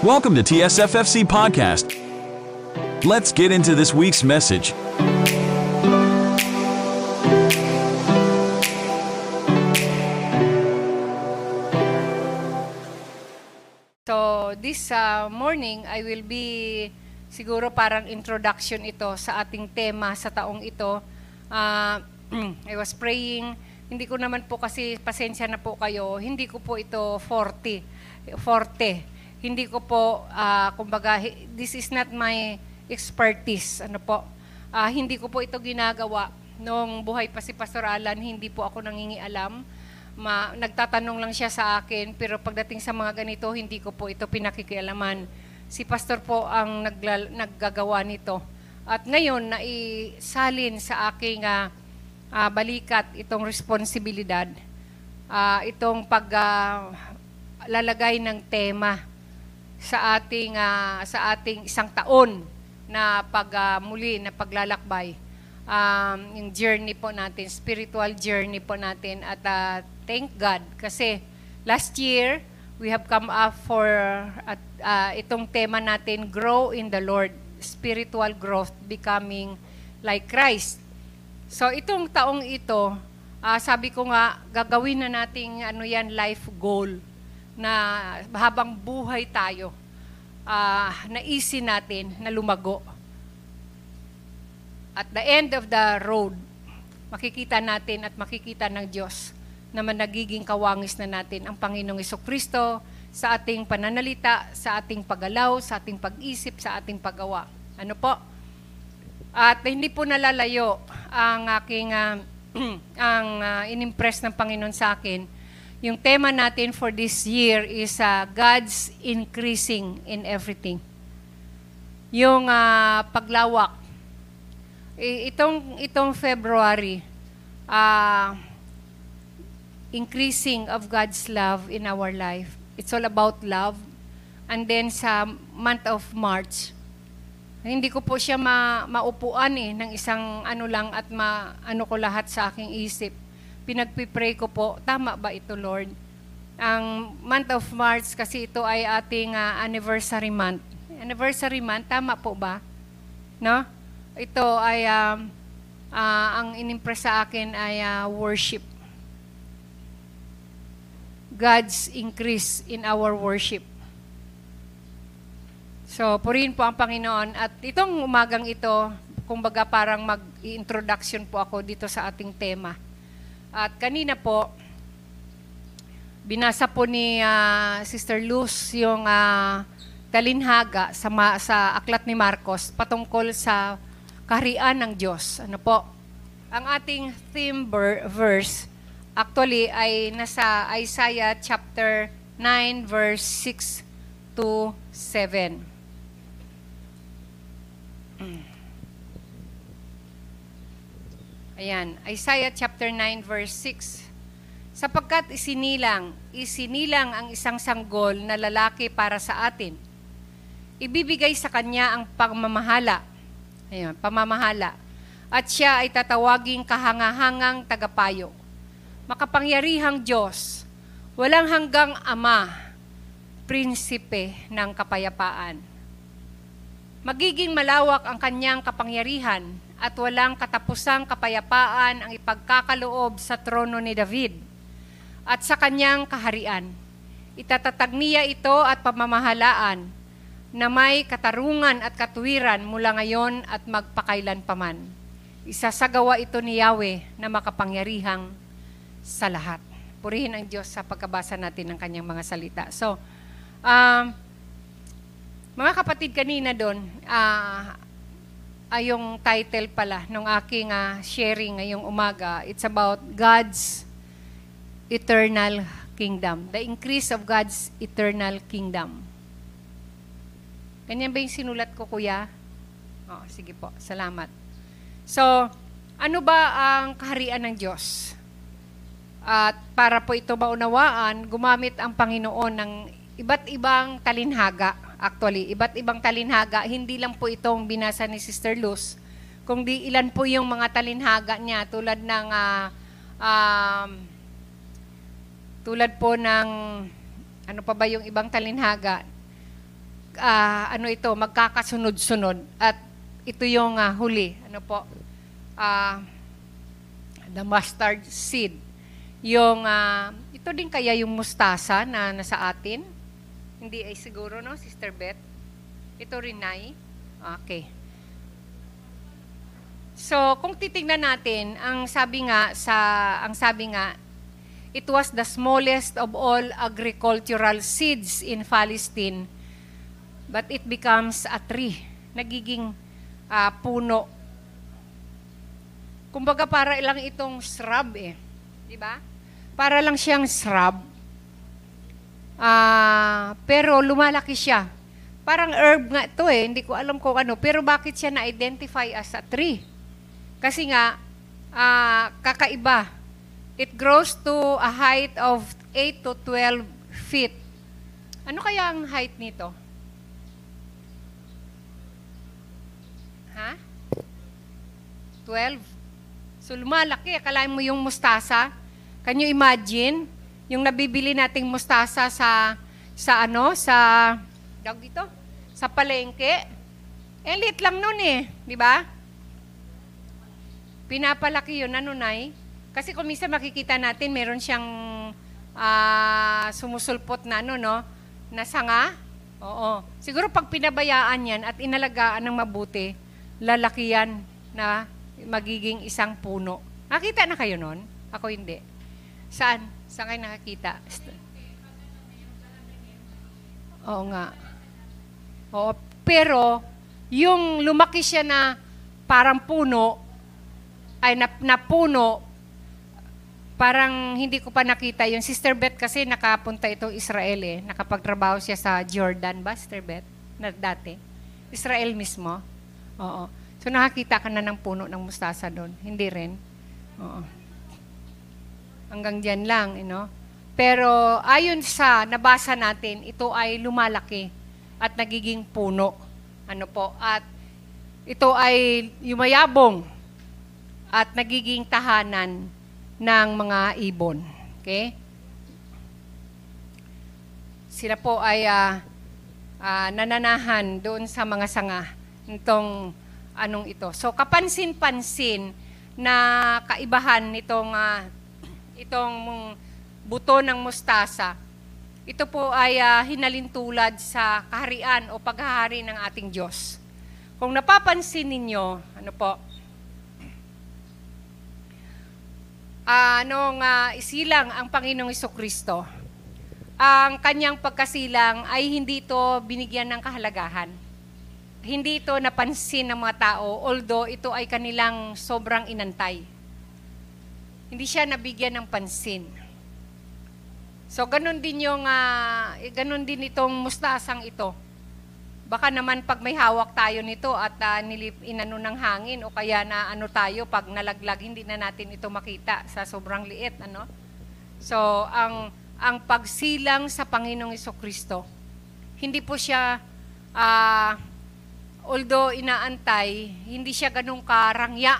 Welcome to TSFFC Podcast. Let's get into this week's message. So, this uh, morning, I will be siguro parang introduction ito sa ating tema sa taong ito. Uh, I was praying, hindi ko naman po kasi, pasensya na po kayo, hindi ko po ito 40, forte. Hindi ko po, uh, kumbaga, this is not my expertise. Ano po, uh, hindi ko po ito ginagawa. Nung buhay pa si Pastor Alan, hindi po ako nangingialam ma, nagtatanong lang siya sa akin, pero pagdating sa mga ganito, hindi ko po ito pinakikialaman. Si pastor po ang nagla, naggagawa nito. At ngayon, naisalin sa aking uh, uh, balikat itong responsibilidad, uh, itong paglalagay uh, ng tema sa ating uh, sa ating isang taon na pag uh, na paglalakbay um, yung journey po natin, spiritual journey po natin. At uh, thank God kasi last year, we have come up for at, uh, itong tema natin, Grow in the Lord, Spiritual Growth, Becoming like Christ. So itong taong ito, uh, sabi ko nga, gagawin na nating ano yan, life goal na habang buhay tayo, uh, naisin natin na lumago at the end of the road, makikita natin at makikita ng Diyos na nagiging kawangis na natin ang Panginoong Kristo sa ating pananalita, sa ating paggalaw, sa ating pag-isip, sa ating paggawa. Ano po? At hindi po nalalayo ang aking uh, ang uh, inimpress ng Panginoon sa akin. Yung tema natin for this year is uh, God's increasing in everything. Yung uh, paglawak itong itong February uh, increasing of God's love in our life. It's all about love. And then sa month of March, hindi ko po siya ma, maupuan eh ng isang ano lang at ma, ano ko lahat sa aking isip. Pinagpipray ko po, tama ba ito Lord? Ang month of March kasi ito ay ating uh, anniversary month. Anniversary month, tama po ba? No? ito ay um, uh, ang inimpress sa akin ay uh, worship. God's increase in our worship. So, purihin po ang Panginoon. At itong umagang ito, kumbaga parang mag-introduction po ako dito sa ating tema. At kanina po, binasa po ni uh, Sister Luz yung uh, talinhaga sa, sa aklat ni Marcos patungkol sa kaharian ng Diyos. Ano po? Ang ating theme verse actually ay nasa Isaiah chapter 9 verse 6 to 7. Ayan, Isaiah chapter 9 verse 6. Sapagkat isinilang, isinilang ang isang sanggol na lalaki para sa atin. Ibibigay sa kanya ang pagmamahala Ayun, pamamahala. At siya ay tatawaging kahangahangang tagapayo. Makapangyarihang Diyos, walang hanggang Ama, prinsipe ng kapayapaan. Magiging malawak ang kanyang kapangyarihan at walang katapusang kapayapaan ang ipagkakaloob sa trono ni David at sa kanyang kaharian. Itatatag niya ito at pamamahalaan na may katarungan at katuwiran mula ngayon at magpakailan paman. Isasagawa ito ni Yahweh na makapangyarihang sa lahat. Purihin ang Diyos sa pagkabasa natin ng kanyang mga salita. So, um, mga kapatid kanina doon, uh, ay yung title pala ng aking uh, sharing ngayong umaga. It's about God's eternal kingdom. The increase of God's eternal kingdom. Ganyan ba yung sinulat ko, kuya? Oh, sige po, salamat. So, ano ba ang kaharian ng Diyos? At para po ito maunawaan, gumamit ang Panginoon ng iba't ibang talinhaga. Actually, iba't ibang talinhaga. Hindi lang po itong binasa ni Sister Luz, kundi ilan po yung mga talinhaga niya tulad ng uh, um, tulad po ng ano pa ba yung ibang talinhaga ah, ano ito, magkakasunod-sunod. At ito yung ah, huli. Ano po? Ah, the mustard seed. Yung, ah, ito din kaya yung mustasa na nasa atin? Hindi ay siguro, no, Sister Beth? Ito rin ay? Okay. So, kung titingnan natin, ang sabi nga sa ang sabi nga it was the smallest of all agricultural seeds in Palestine, but it becomes a tree. Nagiging ah, puno. Kumbaga para lang itong shrub eh. Di ba? Para lang siyang shrub. Ah, pero lumalaki siya. Parang herb nga ito eh. Hindi ko alam kung ano. Pero bakit siya na-identify as a tree? Kasi nga, ah, kakaiba. It grows to a height of 8 to 12 feet. Ano kaya ang height nito? Ha? 12? So lumalaki. Akalain mo yung mustasa. Can you imagine? Yung nabibili nating mustasa sa sa ano, sa dog dito, sa palengke. Eh, lang nun eh, di ba? Pinapalaki yun, ano nay? Kasi kung minsan makikita natin, meron siyang ah, sumusulpot na ano, no? Na sanga. Oo. Siguro pag pinabayaan yan at inalagaan ng mabuti, lalaki yan na magiging isang puno. Nakita na kayo nun? Ako hindi. Saan? Saan kayo nakakita? Oo nga. Oo. Pero, yung lumaki siya na parang puno, ay na, na puno, parang hindi ko pa nakita. Yung Sister Beth kasi nakapunta itong Israel eh. Nakapagtrabaho siya sa Jordan ba, Sister Beth? Na, dati. Israel mismo. Oo. So nakakita ka na ng puno ng mustasa doon. Hindi rin. Oo. Hanggang dyan lang, you know. Pero ayon sa nabasa natin, ito ay lumalaki at nagiging puno. Ano po? At ito ay yumayabong at nagiging tahanan ng mga ibon. Okay? Sila po ay ah, ah, nananahan doon sa mga sanga nitong anong ito. So kapansin-pansin na kaibahan nitong ah, itong buto ng mustasa. Ito po ay ah, hinalintulad sa kaharian o paghahari ng ating Diyos. Kung napapansin ninyo, ano po, ah, nung ah, isilang ang Panginoong Kristo, ang kanyang pagkasilang ay hindi ito binigyan ng kahalagahan. Hindi ito napansin ng mga tao, although ito ay kanilang sobrang inantay. Hindi siya nabigyan ng pansin. So, ganun din yung, eh, ganun din itong mustasang ito. Baka naman pag may hawak tayo nito at uh, nilip, inano ng hangin o kaya na ano tayo pag nalaglag, hindi na natin ito makita sa sobrang liit. Ano? So, ang, ang pagsilang sa Panginoong Kristo, hindi po siya, ah, although inaantay, hindi siya ganun karangya.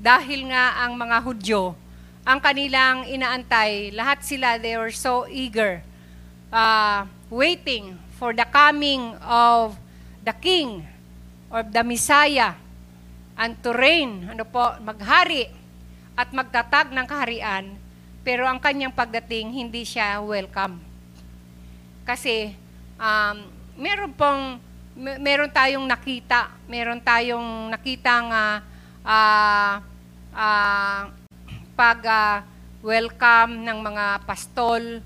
Dahil nga ang mga Hudyo, ang kanilang inaantay, lahat sila, they were so eager, uh, waiting for the coming of the King or the Messiah and to reign, ano po, maghari at magtatag ng kaharian, pero ang kanyang pagdating, hindi siya welcome. Kasi, um, meron pong, mer- meron tayong nakita, meron tayong nakitang uh, uh, uh, pag uh, ng mga pastol,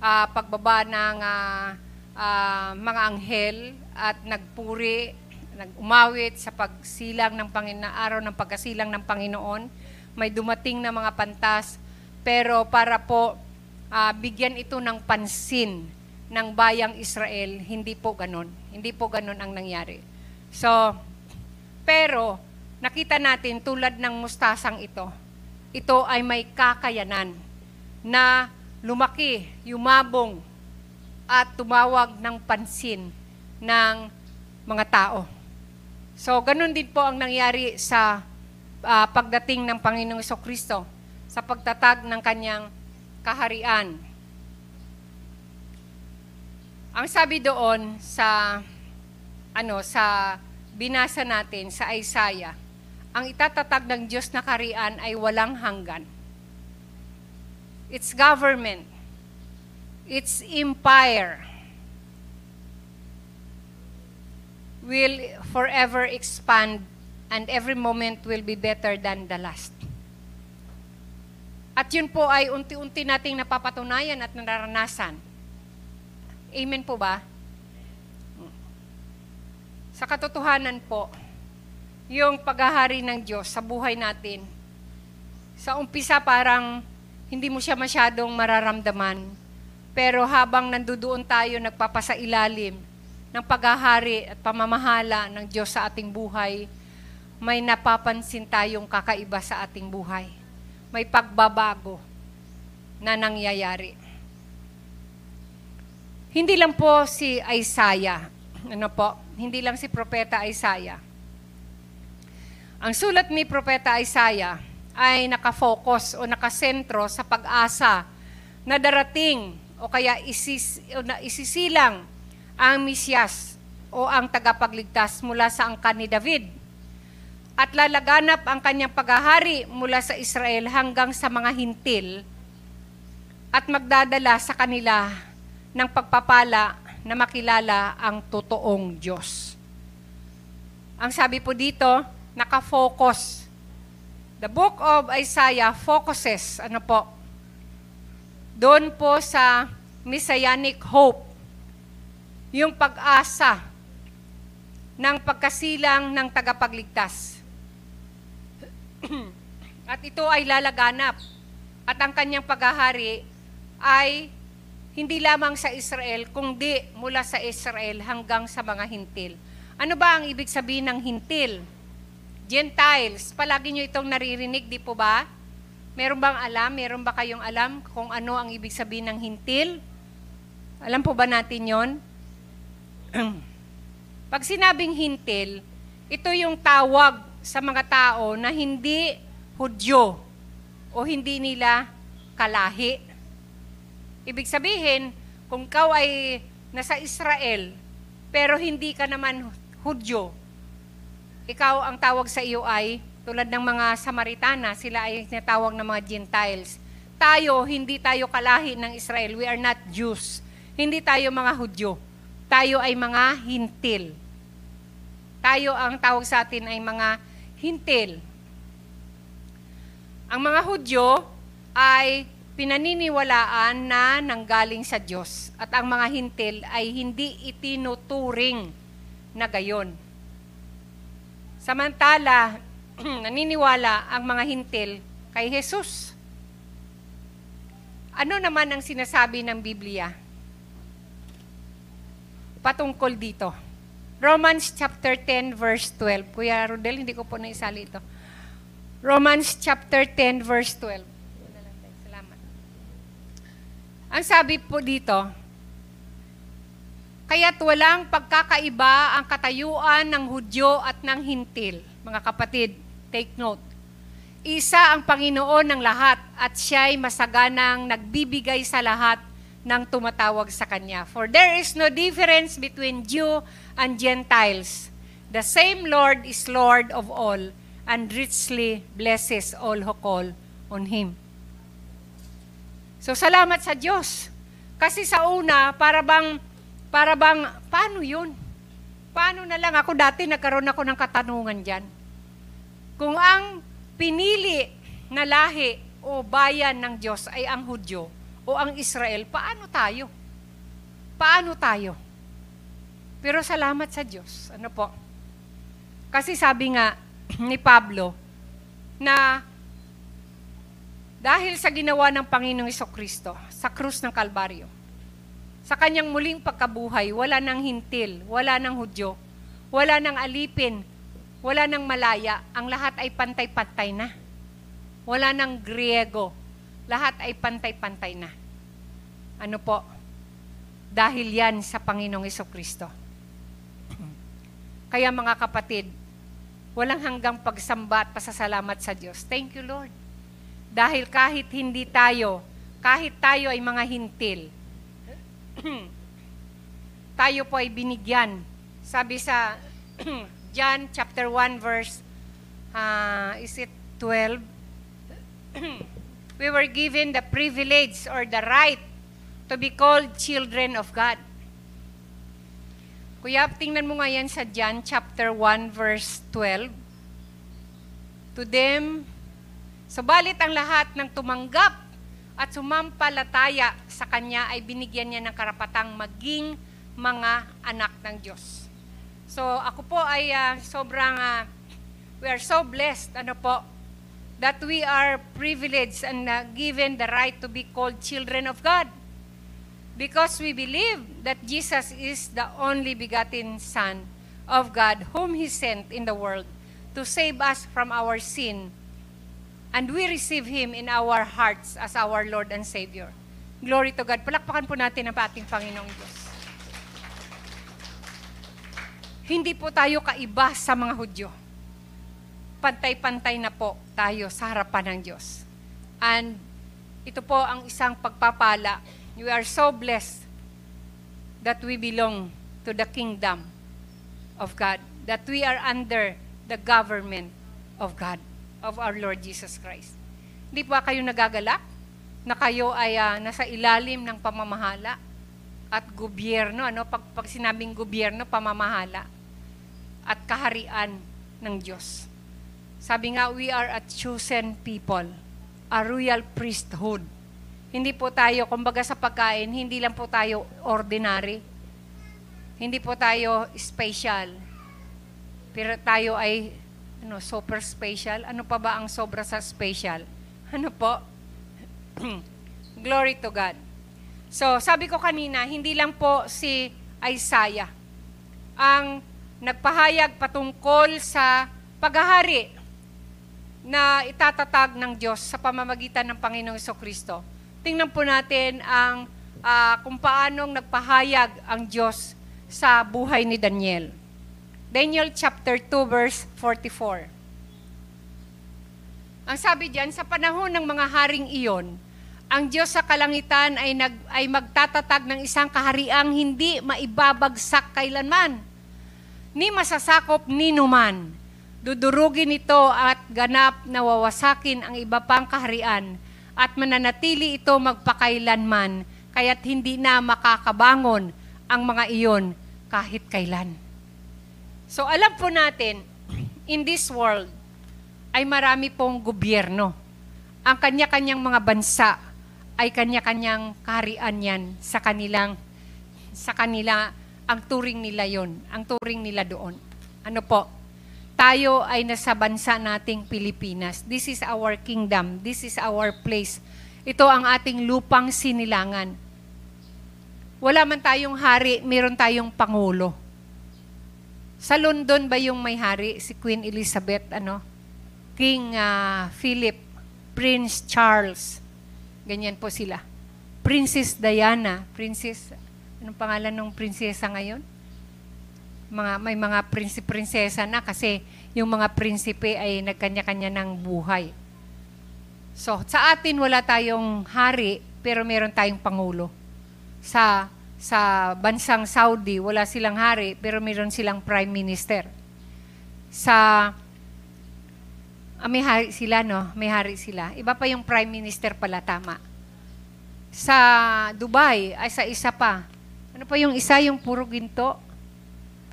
uh, pagbaba ng uh, uh, mga anghel at nagpuri, nagumawit sa pagsilang ng Panginoon, araw ng pagkasilang ng Panginoon. May dumating na mga pantas, pero para po uh, bigyan ito ng pansin ng bayang Israel, hindi po ganon. Hindi po ganon ang nangyari. So, pero nakita natin tulad ng mustasang ito, ito ay may kakayanan na lumaki, yumabong, at tumawag ng pansin ng mga tao. So, ganun din po ang nangyari sa uh, pagdating ng Panginoong Kristo sa pagtatag ng kanyang kaharian. Ang sabi doon sa ano sa binasa natin sa Isaiah, ang itatatag ng Diyos na karian ay walang hanggan. It's government. It's empire. Will forever expand and every moment will be better than the last. At yun po ay unti-unti nating napapatunayan at nararanasan. Amen po ba? Sa katotohanan po, yung paghahari ng Diyos sa buhay natin, sa umpisa parang hindi mo siya masyadong mararamdaman. Pero habang nandudoon tayo nagpapasailalim ng paghahari at pamamahala ng Diyos sa ating buhay, may napapansin tayong kakaiba sa ating buhay. May pagbabago na nangyayari. Hindi lang po si Isaiah, ano po, hindi lang si Propeta Isaiah. Ang sulat ni Propeta Isaiah ay nakafocus o nakasentro sa pag-asa na darating o kaya isis, o na isisilang ang Misyas o ang tagapagligtas mula sa angkan ni David. At lalaganap ang kanyang paghahari mula sa Israel hanggang sa mga hintil at magdadala sa kanila ng pagpapala na makilala ang totoong Diyos. Ang sabi po dito, nakafocus. The book of Isaiah focuses, ano po, doon po sa messianic hope, yung pag-asa ng pagkasilang ng tagapagligtas. At ito ay lalaganap. At ang kanyang paghahari ay hindi lamang sa Israel, kundi mula sa Israel hanggang sa mga hintil. Ano ba ang ibig sabihin ng hintil? Gentiles. Palagi nyo itong naririnig, di po ba? Meron bang alam? Meron ba kayong alam kung ano ang ibig sabihin ng hintil? Alam po ba natin yon? Pag sinabing hintil, ito yung tawag sa mga tao na hindi Hudyo o hindi nila kalahi. Ibig sabihin, kung kau ay nasa Israel, pero hindi ka naman Hudyo, ikaw ang tawag sa iyo ay, tulad ng mga Samaritana, sila ay natawag ng mga Gentiles. Tayo, hindi tayo kalahi ng Israel. We are not Jews. Hindi tayo mga Hudyo. Tayo ay mga hintil. Tayo ang tawag sa atin ay mga hintil. Ang mga Hudyo ay pinaniniwalaan na nanggaling sa Diyos at ang mga hintil ay hindi itinuturing na gayon. Samantala, naniniwala ang mga hintil kay Jesus. Ano naman ang sinasabi ng Biblia patungkol dito? Romans chapter 10 verse 12. Kuya Rodel, hindi ko po naisali ito. Romans chapter 10 verse 12. Salamat. Ang sabi po dito, kaya't walang pagkakaiba ang katayuan ng Hudyo at ng Hintil. Mga kapatid, take note. Isa ang Panginoon ng lahat at siya'y masaganang nagbibigay sa lahat ng tumatawag sa Kanya. For there is no difference between Jew and Gentiles. The same Lord is Lord of all and richly blesses all who call on Him. So salamat sa Diyos. Kasi sa una, para bang, para bang, paano yun? Paano na lang ako dati nagkaroon ako ng katanungan dyan? Kung ang pinili na lahi o bayan ng Diyos ay ang Hudyo o ang Israel, paano tayo? Paano tayo? Pero salamat sa Diyos. Ano po? Kasi sabi nga, ni Pablo na dahil sa ginawa ng Panginoong Kristo sa krus ng Kalbaryo, sa kanyang muling pagkabuhay, wala nang hintil, wala nang hudyo, wala nang alipin, wala nang malaya, ang lahat ay pantay-pantay na. Wala nang Griego, lahat ay pantay-pantay na. Ano po? Dahil yan sa Panginoong Kristo. Kaya mga kapatid, walang hanggang pagsamba at pasasalamat sa Diyos. Thank you, Lord. Dahil kahit hindi tayo, kahit tayo ay mga hintil, tayo po ay binigyan. Sabi sa John chapter 1 verse uh, is it 12? we were given the privilege or the right to be called children of God. Kuya, tingnan mo nga yan sa John chapter 1 verse 12. To them, subalit ang lahat ng tumanggap at sumampalataya sa Kanya ay binigyan niya ng karapatang maging mga anak ng Diyos. So ako po ay uh, sobrang, uh, we are so blessed, ano po, that we are privileged and uh, given the right to be called children of God. Because we believe that Jesus is the only begotten Son of God, whom He sent in the world to save us from our sin. And we receive Him in our hearts as our Lord and Savior. Glory to God. Palakpakan po natin ang ating Panginoong Diyos. Hindi po tayo kaiba sa mga Hudyo. Pantay-pantay na po tayo sa harapan ng Diyos. And ito po ang isang pagpapala We are so blessed that we belong to the kingdom of God, that we are under the government of God, of our Lord Jesus Christ. Hindi pa kayo nagagalak na kayo ay uh, nasa ilalim ng pamamahala at gobyerno, ano, pag, pag sinabing gobyerno, pamamahala at kaharian ng Diyos. Sabi nga, we are a chosen people, a royal priesthood, hindi po tayo, kumbaga sa pagkain, hindi lang po tayo ordinary. Hindi po tayo special. Pero tayo ay ano, super special. Ano pa ba ang sobra sa special? Ano po? Glory to God. So, sabi ko kanina, hindi lang po si Isaiah ang nagpahayag patungkol sa paghahari na itatatag ng Diyos sa pamamagitan ng Panginoong Kristo tingnan po natin ang uh, kung paanong nagpahayag ang Diyos sa buhay ni Daniel. Daniel chapter 2 verse 44. Ang sabi diyan sa panahon ng mga haring iyon, ang Diyos sa kalangitan ay, nag, ay magtatatag ng isang kahariang hindi maibabagsak kailanman, ni masasakop ni numan. Dudurugin ito at ganap na wawasakin ang iba pang kaharian at mananatili ito magpakailanman, kaya't hindi na makakabangon ang mga iyon kahit kailan. So alam po natin, in this world, ay marami pong gobyerno. Ang kanya-kanyang mga bansa ay kanya-kanyang kaharian yan sa kanilang sa kanila ang turing nila yon, ang turing nila doon. Ano po? tayo ay nasa bansa nating Pilipinas. This is our kingdom. This is our place. Ito ang ating lupang sinilangan. Wala man tayong hari, meron tayong pangulo. Sa London ba yung may hari? Si Queen Elizabeth, ano? King uh, Philip, Prince Charles. Ganyan po sila. Princess Diana, Princess, anong pangalan ng prinsesa ngayon? mga may mga prinsipe-prinsesa na kasi yung mga prinsipe ay nagkanya-kanya ng buhay. So, sa atin wala tayong hari, pero meron tayong pangulo. Sa sa bansang Saudi, wala silang hari, pero meron silang prime minister. Sa ah, may hari sila, no? May hari sila. Iba pa yung prime minister pala, tama. Sa Dubai, ay sa isa pa. Ano pa yung isa, yung puro ginto?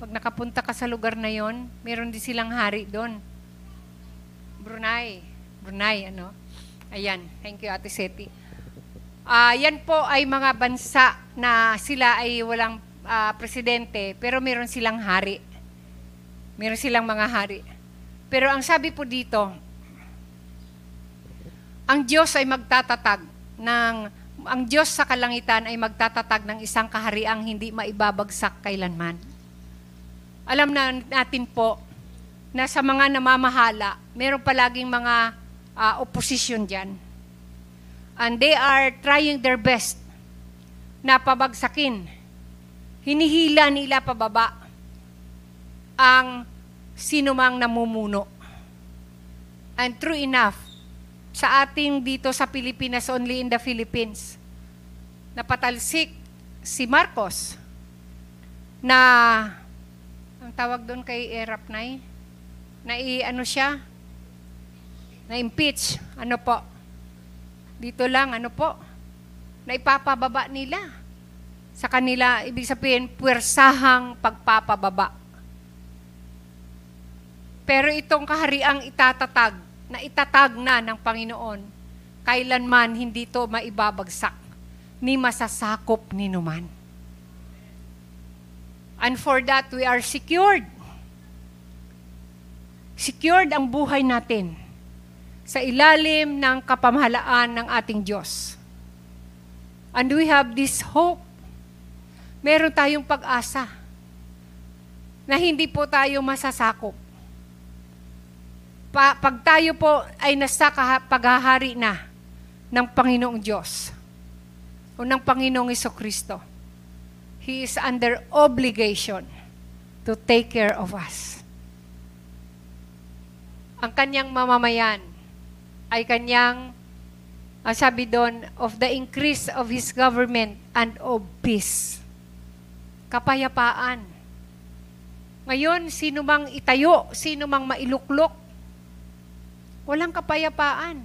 Pag nakapunta ka sa lugar na yon, meron din silang hari doon. Brunei. Brunei, ano? Ayan. Thank you, Ate Seti. Uh, yan po ay mga bansa na sila ay walang uh, presidente, pero meron silang hari. Meron silang mga hari. Pero ang sabi po dito, ang Diyos ay magtatatag ng ang Diyos sa kalangitan ay magtatatag ng isang kahariang hindi maibabagsak kailanman. Alam na natin po na sa mga namamahala, meron palaging mga uh, opposition dyan. And they are trying their best na pabagsakin. Hinihila nila pababa ang sinumang namumuno. And true enough, sa ating dito sa Pilipinas, only in the Philippines, napatalsik si Marcos na ang tawag doon kay Erap Nay, na i, ano siya, na impeach, ano po, dito lang, ano po, na ipapababa nila sa kanila, ibig sabihin, puwersahang pagpapababa. Pero itong kahariang itatatag, na itatag na ng Panginoon, kailanman hindi to maibabagsak, ni masasakop ni numan. And for that, we are secured. Secured ang buhay natin sa ilalim ng kapamahalaan ng ating Diyos. And we have this hope. Meron tayong pag-asa na hindi po tayo masasakop. Pa, pag tayo po ay nasa paghahari na ng Panginoong Diyos o ng Panginoong Iso Kristo, He is under obligation to take care of us. Ang kanyang mamamayan ay kanyang, ang sabi doon, of the increase of His government and of peace. Kapayapaan. Ngayon, sino mang itayo, sino mang mailuklok, walang kapayapaan.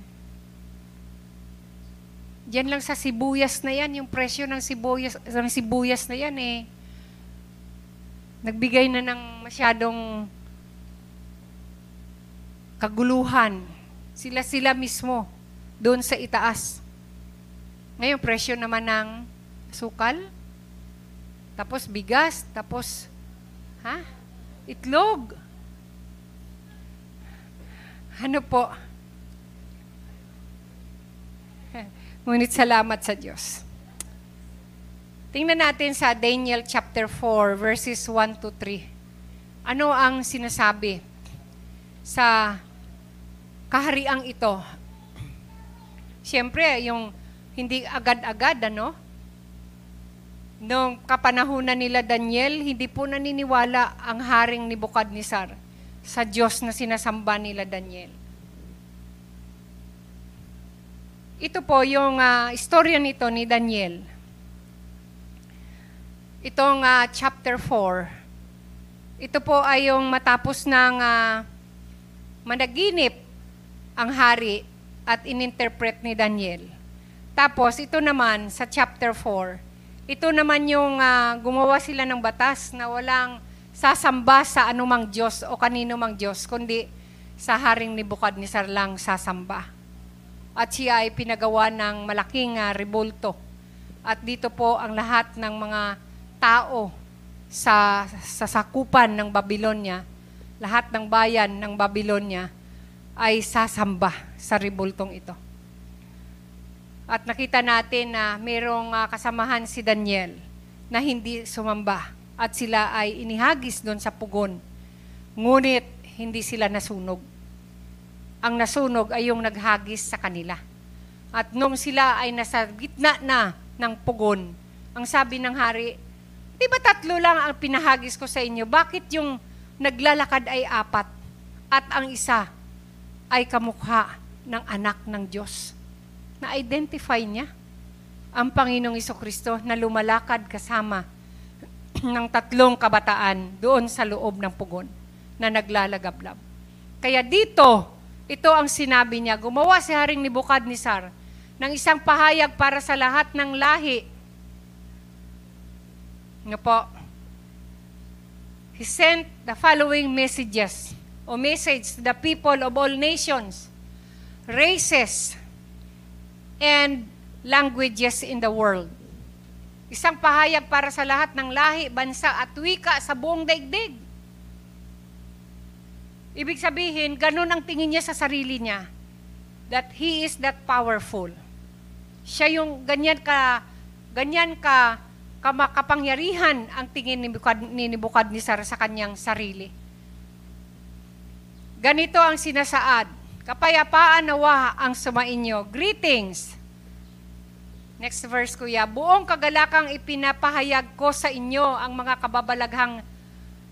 Diyan lang sa sibuyas na yan, yung presyo ng sibuyas, ng sibuyas na yan eh, nagbigay na ng masyadong kaguluhan. Sila-sila mismo, doon sa itaas. Ngayon, presyo naman ng sukal, tapos bigas, tapos, ha? Itlog. Ano po? Ngunit salamat sa Diyos. Tingnan natin sa Daniel chapter 4 verses 1 to 3. Ano ang sinasabi sa kahariang ito? Siyempre, yung hindi agad-agad, ano? Nung kapanahunan nila Daniel, hindi po naniniwala ang haring ni Bukadnisar sa Diyos na sinasamba nila Daniel. Ito po yung uh, istorya nito ni Daniel. Itong uh, chapter 4. Ito po ay yung matapos ng uh, managinip ang hari at ininterpret ni Daniel. Tapos ito naman sa chapter 4, ito naman yung uh, gumawa sila ng batas na walang sasamba sa anumang Diyos o kanino mang Diyos, kundi sa haring ni Bukadnisar lang sasamba at siya ay pinagawa ng malaking uh, rebulto. At dito po ang lahat ng mga tao sa, sa sakupan ng Babylonia, lahat ng bayan ng Babylonia ay sasamba sa rebultong ito. At nakita natin na mayroong uh, kasamahan si Daniel na hindi sumamba at sila ay inihagis doon sa pugon. Ngunit hindi sila nasunog ang nasunog ay yung naghagis sa kanila. At nung sila ay nasa gitna na ng pugon, ang sabi ng hari, di ba tatlo lang ang pinahagis ko sa inyo? Bakit yung naglalakad ay apat at ang isa ay kamukha ng anak ng Diyos? Na-identify niya ang Panginoong Kristo na lumalakad kasama ng tatlong kabataan doon sa loob ng pugon na naglalagablab. Kaya dito, ito ang sinabi niya, gumawa si Haring Nibukadnesar ng isang pahayag para sa lahat ng lahi. Nga po, He sent the following messages o message to the people of all nations, races, and languages in the world. Isang pahayag para sa lahat ng lahi, bansa at wika sa buong daigdig. Ibig sabihin, ganun ang tingin niya sa sarili niya. That he is that powerful. Siya yung ganyan ka, ganyan ka, kamakapangyarihan ang tingin ni, Bukad, ni Nebukadnezar sa kanyang sarili. Ganito ang sinasaad, kapayapaan nawa ang sumainyo. Greetings! Next verse, kuya. Buong kagalakang ipinapahayag ko sa inyo ang mga kababalaghang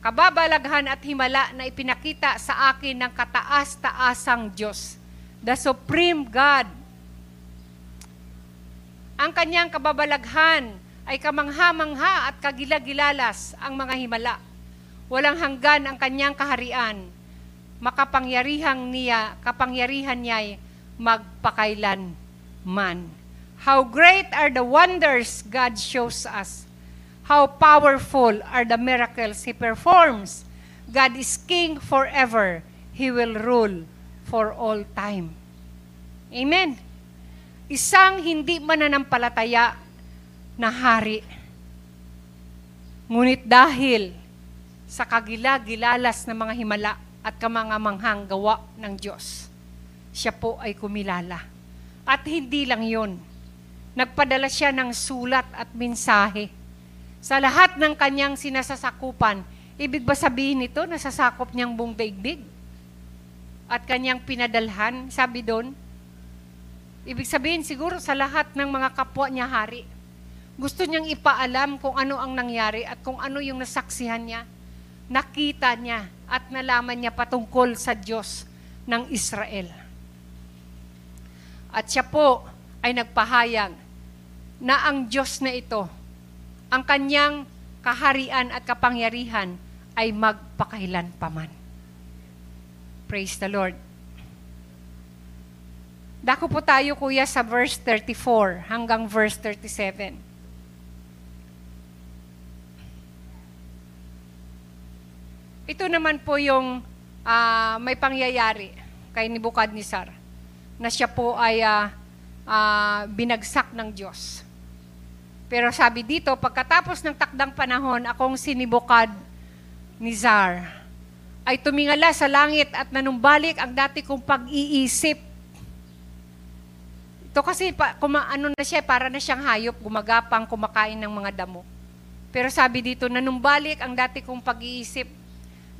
kababalaghan at himala na ipinakita sa akin ng kataas-taasang Diyos, the Supreme God. Ang kanyang kababalaghan ay kamangha-mangha at kagilagilalas ang mga himala. Walang hanggan ang kanyang kaharian. Makapangyarihang niya, kapangyarihan niya'y magpakailan man. How great are the wonders God shows us. How powerful are the miracles He performs. God is King forever. He will rule for all time. Amen. Isang hindi mananampalataya na hari. Ngunit dahil sa kagila-gilalas ng mga himala at kamangamanghang gawa ng Diyos, siya po ay kumilala. At hindi lang yon. Nagpadala siya ng sulat at mensahe. Sa lahat ng kanyang sinasasakupan, ibig ba sabihin nito, nasasakop niyang buong daigdig? At kanyang pinadalhan, sabi doon, ibig sabihin siguro sa lahat ng mga kapwa niya hari, gusto niyang ipaalam kung ano ang nangyari at kung ano yung nasaksihan niya, nakita niya at nalaman niya patungkol sa Diyos ng Israel. At siya po ay nagpahayag na ang Diyos na ito, ang kanyang kaharian at kapangyarihan ay magpakailan paman. Praise the Lord. Dako po tayo kuya sa verse 34 hanggang verse 37. Ito naman po yung uh, may pangyayari kay Nebuchadnezzar na siya po ay uh, uh, binagsak ng Diyos. Pero sabi dito, pagkatapos ng takdang panahon, akong sinibukad ni Zar, ay tumingala sa langit at nanumbalik ang dati kong pag-iisip. Ito kasi, pa, kuma, ano na siya, para na siyang hayop, gumagapang, kumakain ng mga damo. Pero sabi dito, nanumbalik ang dati kong pag-iisip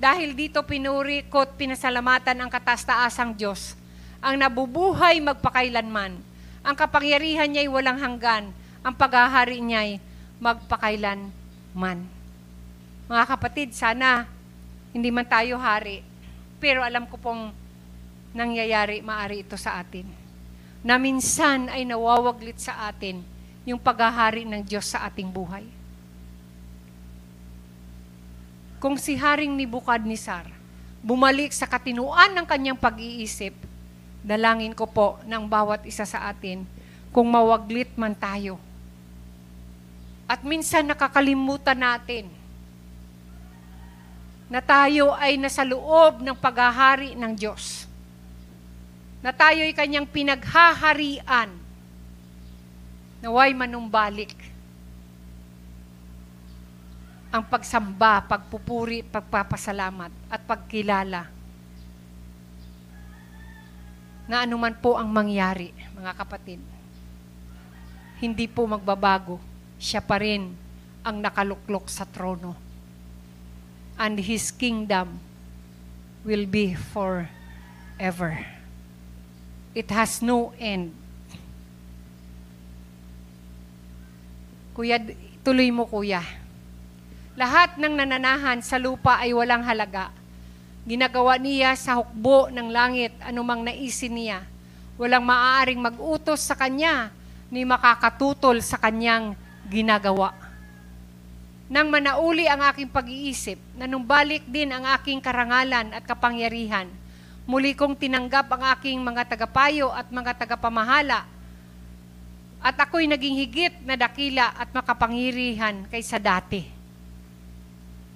dahil dito pinuri ko at pinasalamatan ang katastaasang Diyos, ang nabubuhay magpakailanman. Ang kapangyarihan niya'y walang hanggan, ang paghahari niya'y magpakailanman. Mga kapatid, sana hindi man tayo hari, pero alam ko pong nangyayari, maari ito sa atin. Na minsan ay nawawaglit sa atin yung paghahari ng Diyos sa ating buhay kung si Haring Nibukadnesar bumalik sa katinuan ng kanyang pag-iisip, dalangin ko po ng bawat isa sa atin kung mawaglit man tayo. At minsan nakakalimutan natin na tayo ay nasa loob ng paghahari ng Diyos. Na tayo ay kanyang pinaghaharian. Naway manumbalik ang pagsamba, pagpupuri, pagpapasalamat at pagkilala na anuman po ang mangyari, mga kapatid. Hindi po magbabago. Siya pa rin ang nakaluklok sa trono. And His kingdom will be forever. It has no end. Kuya, tuloy mo kuya. Lahat ng nananahan sa lupa ay walang halaga. Ginagawa niya sa hukbo ng langit anumang naisin niya. Walang maaaring mag-utos sa kanya ni makakatutol sa kanyang ginagawa. Nang manauli ang aking pag-iisip, nanumbalik din ang aking karangalan at kapangyarihan. Muli kong tinanggap ang aking mga tagapayo at mga tagapamahala. At ako'y naging higit na dakila at makapangirihan kaysa dati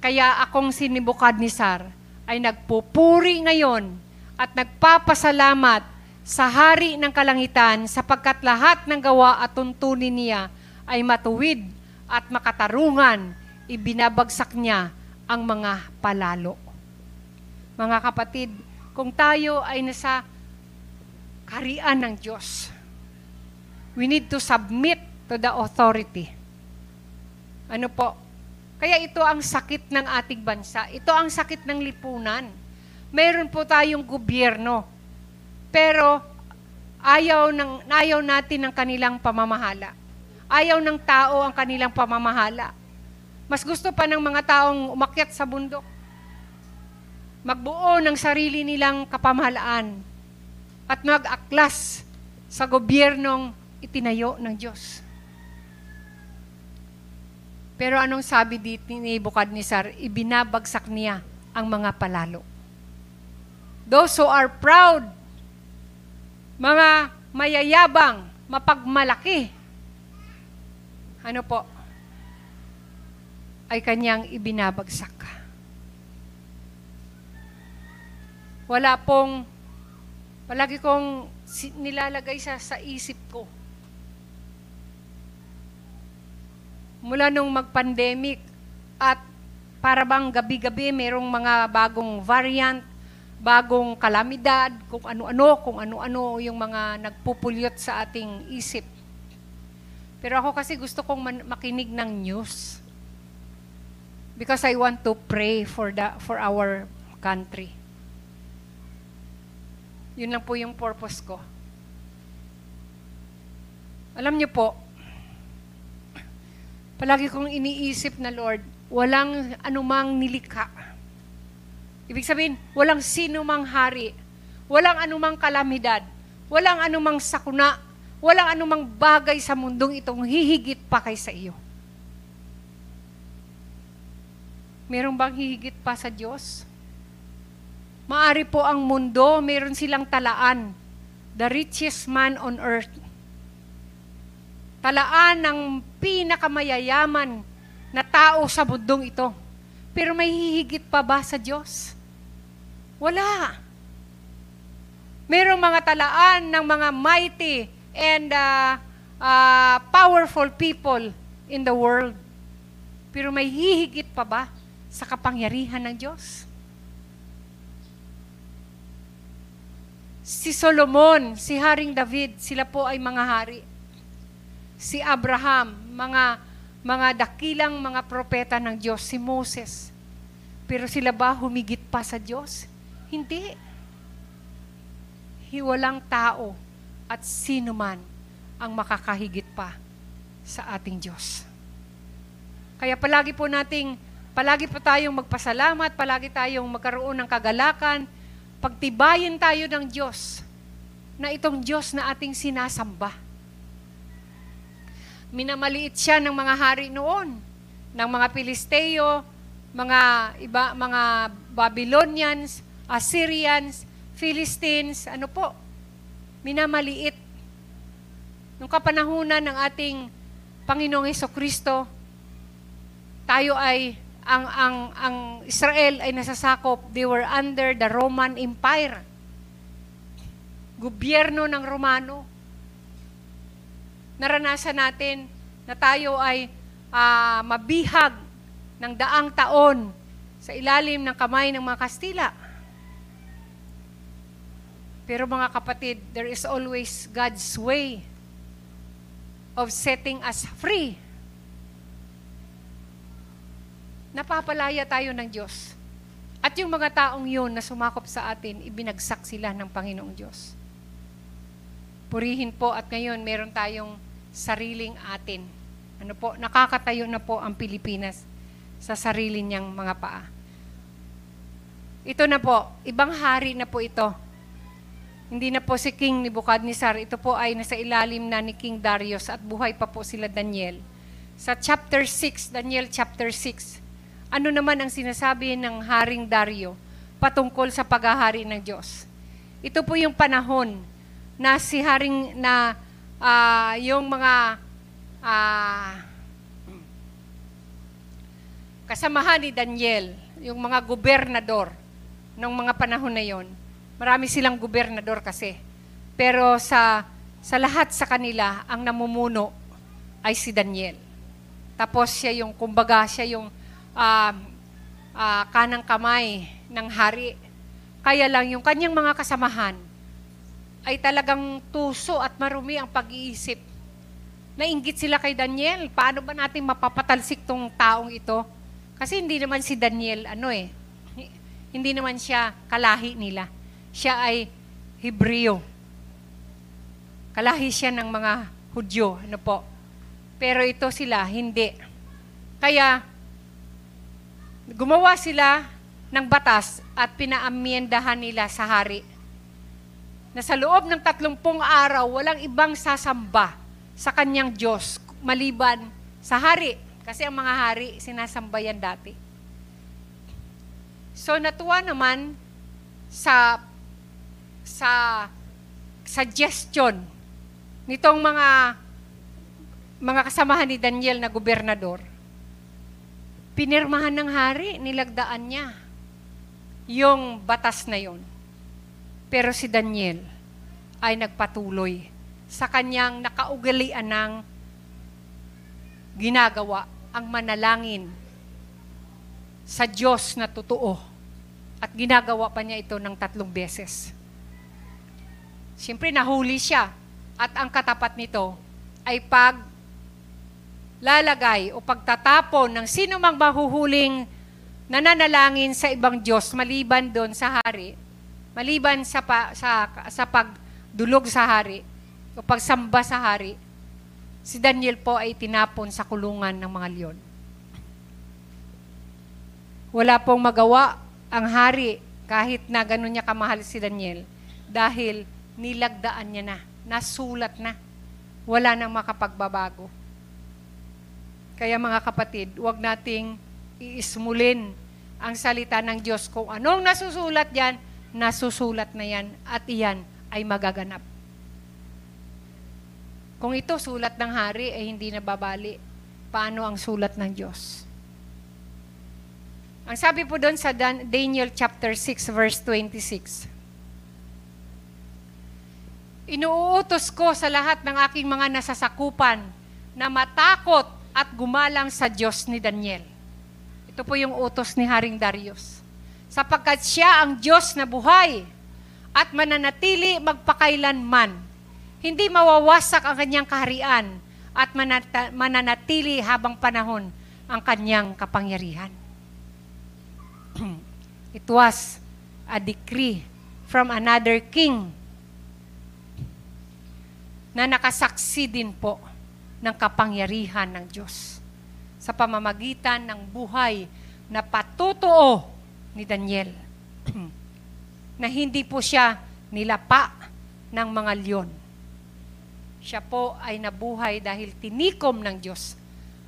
kaya akong si Nebuchadnezzar ay nagpupuri ngayon at nagpapasalamat sa hari ng kalangitan sapagkat lahat ng gawa at tuntunin niya ay matuwid at makatarungan, ibinabagsak niya ang mga palalo. Mga kapatid, kung tayo ay nasa karian ng Diyos, we need to submit to the authority. Ano po? Kaya ito ang sakit ng ating bansa. Ito ang sakit ng lipunan. Meron po tayong gobyerno. Pero ayaw, ng, ayaw natin ng kanilang pamamahala. Ayaw ng tao ang kanilang pamamahala. Mas gusto pa ng mga taong umakyat sa bundok. Magbuo ng sarili nilang kapamahalaan at mag-aklas sa gobyernong itinayo ng Diyos. Pero anong sabi dito ni Nebukadnezar? Ibinabagsak niya ang mga palalo. Those who are proud, mga mayayabang, mapagmalaki, ano po, ay kanyang ibinabagsak. Wala pong, palagi kong nilalagay sa, sa isip ko. Mula nung mag-pandemic at para bang gabi-gabi merong mga bagong variant, bagong kalamidad, kung ano-ano, kung ano-ano yung mga nagpupulyot sa ating isip. Pero ako kasi gusto kong makinig ng news. Because I want to pray for the for our country. Yun lang po yung purpose ko. Alam niyo po, palagi kong iniisip na Lord, walang anumang nilikha. Ibig sabihin, walang sino mang hari, walang anumang kalamidad, walang anumang sakuna, walang anumang bagay sa mundong itong hihigit pa kay sa iyo. Meron bang hihigit pa sa Diyos? Maari po ang mundo, meron silang talaan. The richest man on earth. Talaan ng pinakamayayaman na tao sa mundong ito. Pero may hihigit pa ba sa Diyos? Wala. Merong mga talaan ng mga mighty and uh, uh, powerful people in the world. Pero may hihigit pa ba sa kapangyarihan ng Diyos? Si Solomon, si Haring David, sila po ay mga hari. Si Abraham, mga mga dakilang mga propeta ng Diyos, si Moses. Pero sila ba humigit pa sa Diyos? Hindi. Hiwalang tao at sino man ang makakahigit pa sa ating Diyos. Kaya palagi po nating, palagi po tayong magpasalamat, palagi tayong magkaroon ng kagalakan, pagtibayin tayo ng Diyos na itong Diyos na ating sinasamba. Minamaliit siya ng mga hari noon, ng mga Pilisteo, mga iba mga Babylonians, Assyrians, Philistines, ano po? Minamaliit. Nung kapanahunan ng ating Panginoong Heso Kristo, tayo ay ang, ang, ang Israel ay nasasakop, they were under the Roman Empire. Gobyerno ng Romano. Naranasan natin na tayo ay uh, mabihag ng daang taon sa ilalim ng kamay ng mga Kastila. Pero mga kapatid, there is always God's way of setting us free napapalaya tayo ng Diyos. At yung mga taong yun na sumakop sa atin, ibinagsak sila ng Panginoong Diyos. Purihin po at ngayon meron tayong sariling atin. Ano po, nakakatayo na po ang Pilipinas sa sarili niyang mga paa. Ito na po, ibang hari na po ito. Hindi na po si King Nebuchadnezzar, ito po ay nasa ilalim na ni King Darius at buhay pa po sila Daniel. Sa chapter 6, Daniel chapter 6, ano naman ang sinasabi ng Haring Dario patungkol sa paghahari ng Diyos. Ito po yung panahon na si Haring na uh, yung mga uh, kasamahan ni Daniel, yung mga gobernador ng mga panahon na yon. Marami silang gobernador kasi. Pero sa sa lahat sa kanila, ang namumuno ay si Daniel. Tapos siya yung, kumbaga, siya yung uh, uh, kanang kamay ng hari. Kaya lang yung kanyang mga kasamahan ay talagang tuso at marumi ang pag-iisip. Nainggit sila kay Daniel. Paano ba natin mapapatalsik tong taong ito? Kasi hindi naman si Daniel, ano eh, hindi naman siya kalahi nila. Siya ay Hebreo. Kalahi siya ng mga Hudyo, ano po. Pero ito sila, hindi. Kaya, Gumawa sila ng batas at pinaamyendahan nila sa hari na sa loob ng tatlumpong araw, walang ibang sasamba sa kanyang Diyos maliban sa hari. Kasi ang mga hari, sinasambayan dati. So natuwa naman sa sa suggestion nitong mga mga kasamahan ni Daniel na gobernador. Pinirmahan ng hari, nilagdaan niya yung batas na yon. Pero si Daniel ay nagpatuloy sa kanyang nakaugalian ng ginagawa ang manalangin sa Diyos na totoo. At ginagawa pa niya ito ng tatlong beses. Siyempre, nahuli siya. At ang katapat nito ay pag lalagay o pagtatapon ng sino mang mahuhuling nananalangin sa ibang Diyos maliban doon sa hari, maliban sa, pa, sa, sa pagdulog sa hari o pagsamba sa hari, si Daniel po ay tinapon sa kulungan ng mga leon. Wala pong magawa ang hari kahit na gano'n niya kamahal si Daniel dahil nilagdaan niya na, nasulat na. Wala nang makapagbabago. Kaya mga kapatid, huwag nating iismulin ang salita ng Diyos. Kung anong nasusulat yan, nasusulat na yan at iyan ay magaganap. Kung ito sulat ng hari ay hindi nababali, paano ang sulat ng Diyos? Ang sabi po doon sa Daniel chapter 6 verse 26. Inuutos ko sa lahat ng aking mga nasasakupan na matakot at gumalang sa Diyos ni Daniel. Ito po yung utos ni Haring Darius. Sapagkat siya ang Diyos na buhay at mananatili magpakailanman. Hindi mawawasak ang kanyang kaharian at mananatili habang panahon ang kanyang kapangyarihan. It was a decree from another king na nakasaksi din po ng kapangyarihan ng Diyos sa pamamagitan ng buhay na patutuo ni Daniel na hindi po siya nilapa ng mga leon. Siya po ay nabuhay dahil tinikom ng Diyos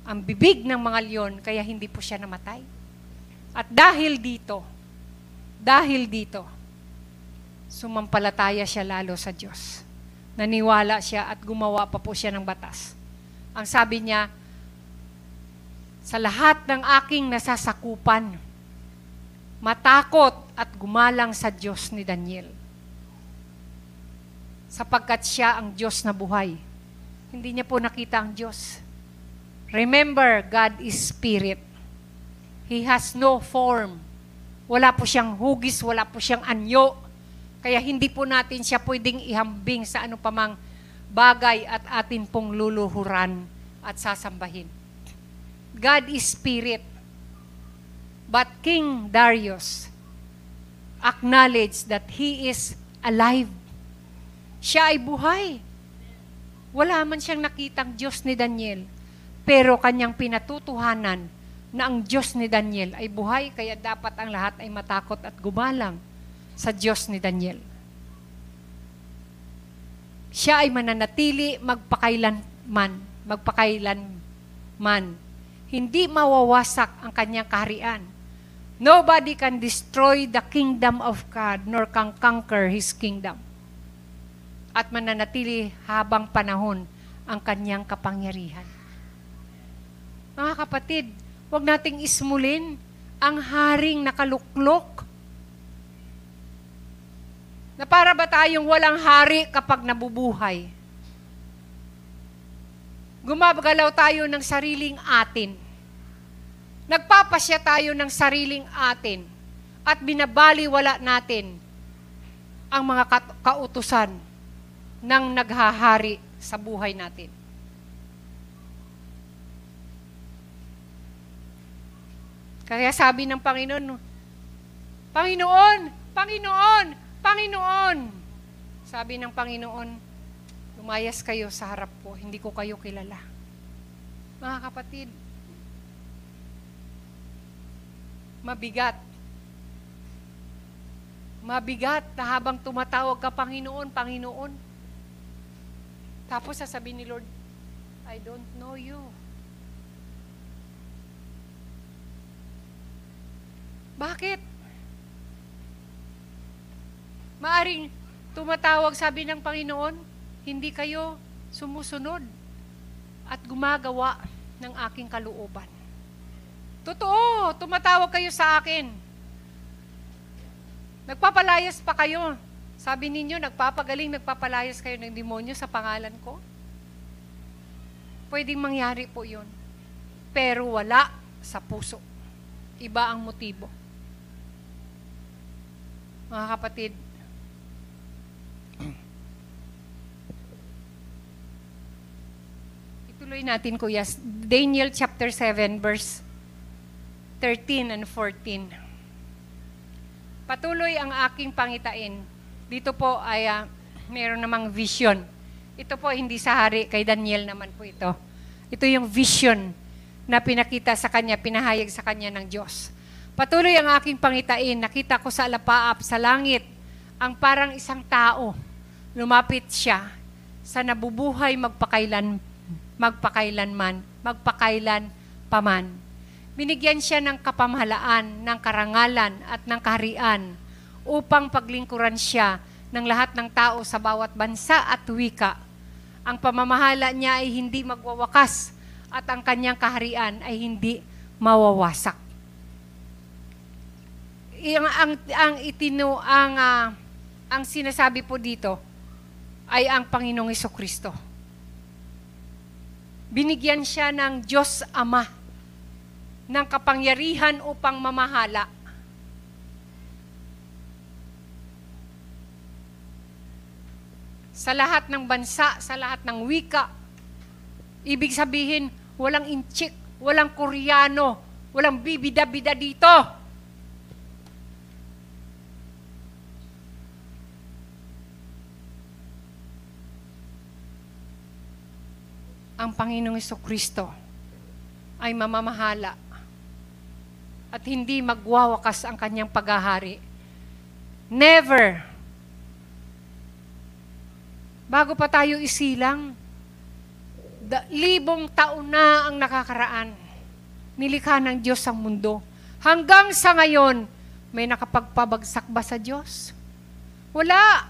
ang bibig ng mga leon kaya hindi po siya namatay. At dahil dito, dahil dito, sumampalataya siya lalo sa Diyos. Naniwala siya at gumawa pa po siya ng batas. Ang sabi niya, sa lahat ng aking nasasakupan, matakot at gumalang sa Diyos ni Daniel. Sapagkat siya ang Diyos na buhay. Hindi niya po nakita ang Diyos. Remember, God is spirit. He has no form. Wala po siyang hugis, wala po siyang anyo. Kaya hindi po natin siya pwedeng ihambing sa ano pamang bagay at atin pong luluhuran at sasambahin. God is spirit. But King Darius acknowledged that he is alive. Siya ay buhay. Wala man siyang nakitang Diyos ni Daniel, pero kanyang pinatutuhanan na ang Diyos ni Daniel ay buhay, kaya dapat ang lahat ay matakot at gumalang sa Diyos ni Daniel. Siya ay mananatili magpakailanman, magpakailanman. Hindi mawawasak ang kanyang kaharian. Nobody can destroy the kingdom of God nor can conquer His kingdom. At mananatili habang panahon ang kanyang kapangyarihan. Mga kapatid, Huwag nating ismulin ang haring nakaluklok. Na para ba tayong walang hari kapag nabubuhay? Gumagalaw tayo ng sariling atin. Nagpapasya tayo ng sariling atin at binabaliwala natin ang mga kautusan ng naghahari sa buhay natin. Kaya sabi ng Panginoon, Panginoon, Panginoon, Panginoon. Sabi ng Panginoon, lumayas kayo sa harap ko, hindi ko kayo kilala. Mga kapatid, mabigat. Mabigat na habang tumatawag ka, Panginoon, Panginoon. Tapos sasabihin ni Lord, I don't know you. Bakit? Maaring tumatawag sabi ng Panginoon, hindi kayo sumusunod at gumagawa ng aking kalooban. Totoo, tumatawag kayo sa akin. Nagpapalayas pa kayo. Sabi ninyo, nagpapagaling, nagpapalayas kayo ng demonyo sa pangalan ko. Pwedeng mangyari po yun. Pero wala sa puso. Iba ang motibo. Mga kapatid, ituloy natin kuya. Daniel chapter 7 verse 13 and 14. Patuloy ang aking pangitain. Dito po ay uh, meron namang vision. Ito po hindi sa hari, kay Daniel naman po ito. Ito yung vision na pinakita sa kanya, pinahayag sa kanya ng Diyos. Patuloy ang aking pangitain, nakita ko sa alapaap, sa langit, ang parang isang tao. Lumapit siya sa nabubuhay magpakailan, magpakailanman, magpakailan paman. Binigyan siya ng kapamahalaan, ng karangalan at ng kaharian upang paglingkuran siya ng lahat ng tao sa bawat bansa at wika. Ang pamamahala niya ay hindi magwawakas at ang kanyang kaharian ay hindi mawawasak. Ang ang ang itino ang uh, ang sinasabi po dito ay ang Panginoong Kristo. Binigyan siya ng Diyos Ama ng kapangyarihan upang mamahala. Sa lahat ng bansa, sa lahat ng wika, ibig sabihin, walang inchik, walang koreano, walang bibida-bida dito. Ang Panginoong Kristo ay mamamahala at hindi magwawakas ang kanyang paghahari. Never. Bago pa tayo isilang, da, libong taon na ang nakakaraan. Nilikha ng Diyos ang mundo. Hanggang sa ngayon, may nakapagpabagsak ba sa Diyos? Wala.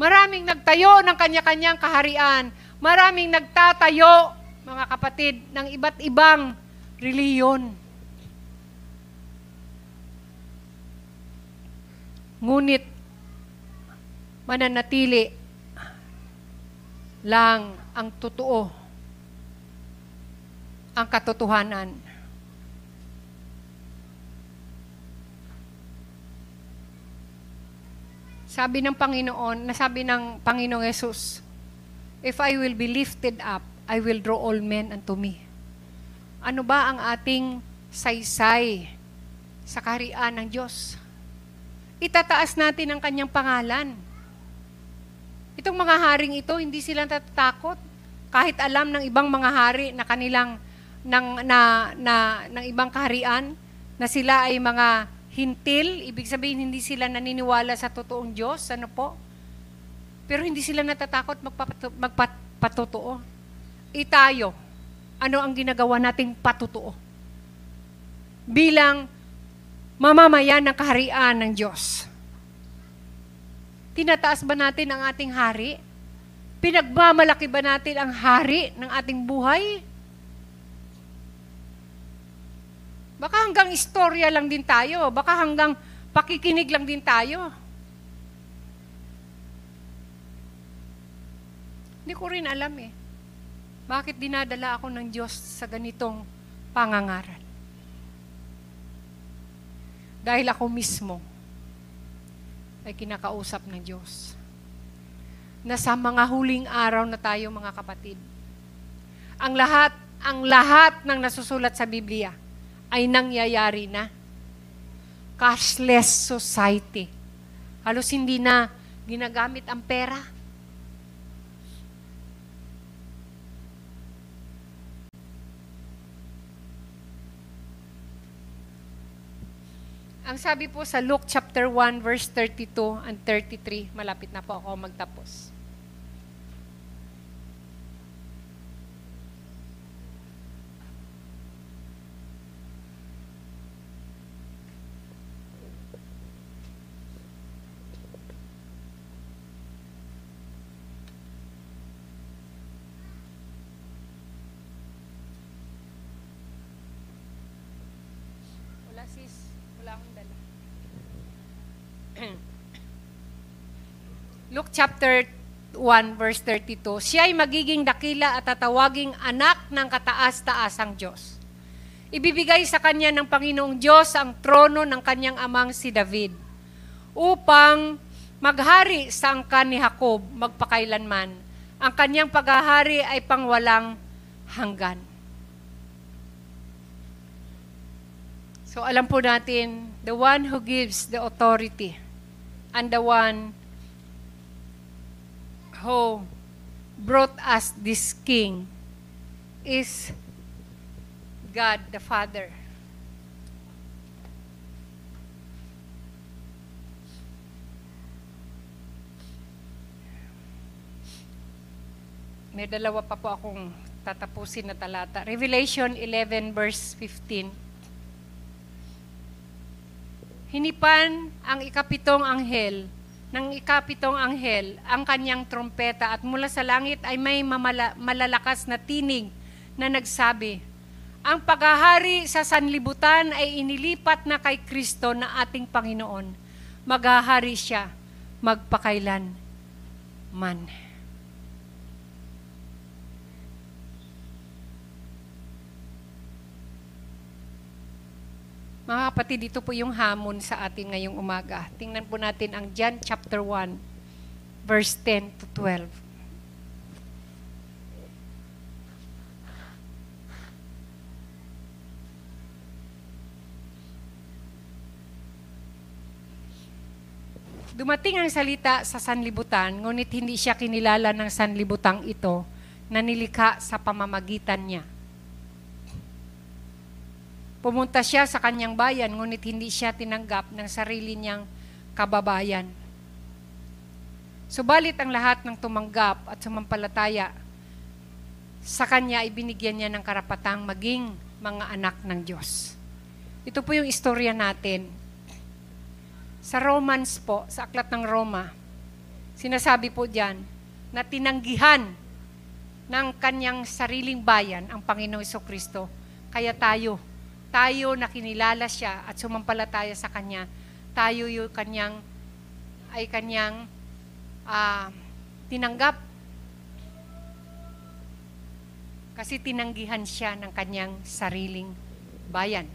Maraming nagtayo ng kanya-kanyang kaharian. Maraming nagtatayo, mga kapatid, ng iba't ibang reliyon. Ngunit, mananatili lang ang totoo, ang katotohanan. Sabi ng Panginoon, nasabi ng Panginoong Yesus, If I will be lifted up, I will draw all men unto me. Ano ba ang ating saysay sa kaharian ng Diyos? Itataas natin ang kanyang pangalan Itong mga haring ito, hindi sila natatakot. Kahit alam ng ibang mga hari na kanilang ng, na, na, ng ibang kaharian, na sila ay mga hintil, ibig sabihin hindi sila naniniwala sa totoong Diyos, ano po? Pero hindi sila natatakot magpapato, magpatotoo. Itayo, ano ang ginagawa nating patutuo? Bilang mamamayan ng kaharian ng Diyos. Tinataas ba natin ang ating hari? Pinagmamalaki ba natin ang hari ng ating buhay? Baka hanggang istorya lang din tayo. Baka hanggang pakikinig lang din tayo. Hindi ko rin alam eh. Bakit dinadala ako ng Diyos sa ganitong pangangaral? Dahil ako mismo ay kinakausap ng Diyos. Na sa mga huling araw na tayo mga kapatid, ang lahat, ang lahat ng nasusulat sa Biblia ay nangyayari na. Cashless society. Halos hindi na ginagamit ang pera Ang sabi po sa Luke chapter 1 verse 32 and 33, malapit na po ako magtapos. Wala akong dala. Luke chapter 1 verse 32, siya ay magiging dakila at tatawaging anak ng kataas-taasang Diyos. Ibibigay sa kanya ng Panginoong Diyos ang trono ng kanyang amang si David upang maghari sa angkan ni Jacob magpakailanman. Ang kanyang paghahari ay pangwalang hanggan. So alam po natin, the one who gives the authority and the one who brought us this king is God the Father. May dalawa pa po akong tatapusin na talata. Revelation 11 verse 15. Hinipan ang ikapitong anghel ng ikapitong anghel ang kanyang trompeta at mula sa langit ay may mamala, malalakas na tinig na nagsabi, Ang paghahari sa sanlibutan ay inilipat na kay Kristo na ating Panginoon. Maghahari siya magpakailan man. Mga kapatid, dito po yung hamon sa atin ngayong umaga. Tingnan po natin ang John chapter 1, verse 10 to 12. Dumating ang salita sa sanlibutan, ngunit hindi siya kinilala ng sanlibutang ito na nilikha sa pamamagitan niya. Pumunta siya sa kanyang bayan, ngunit hindi siya tinanggap ng sarili niyang kababayan. Subalit ang lahat ng tumanggap at sumampalataya sa kanya ay binigyan niya ng karapatang maging mga anak ng Diyos. Ito po yung istorya natin. Sa Romans po, sa aklat ng Roma, sinasabi po diyan na tinanggihan ng kanyang sariling bayan ang Panginoong Kristo. Kaya tayo, tayo na kinilala siya at sumampalataya sa Kanya, tayo yung Kanyang, ay Kanyang uh, tinanggap. Kasi tinanggihan siya ng Kanyang sariling bayan.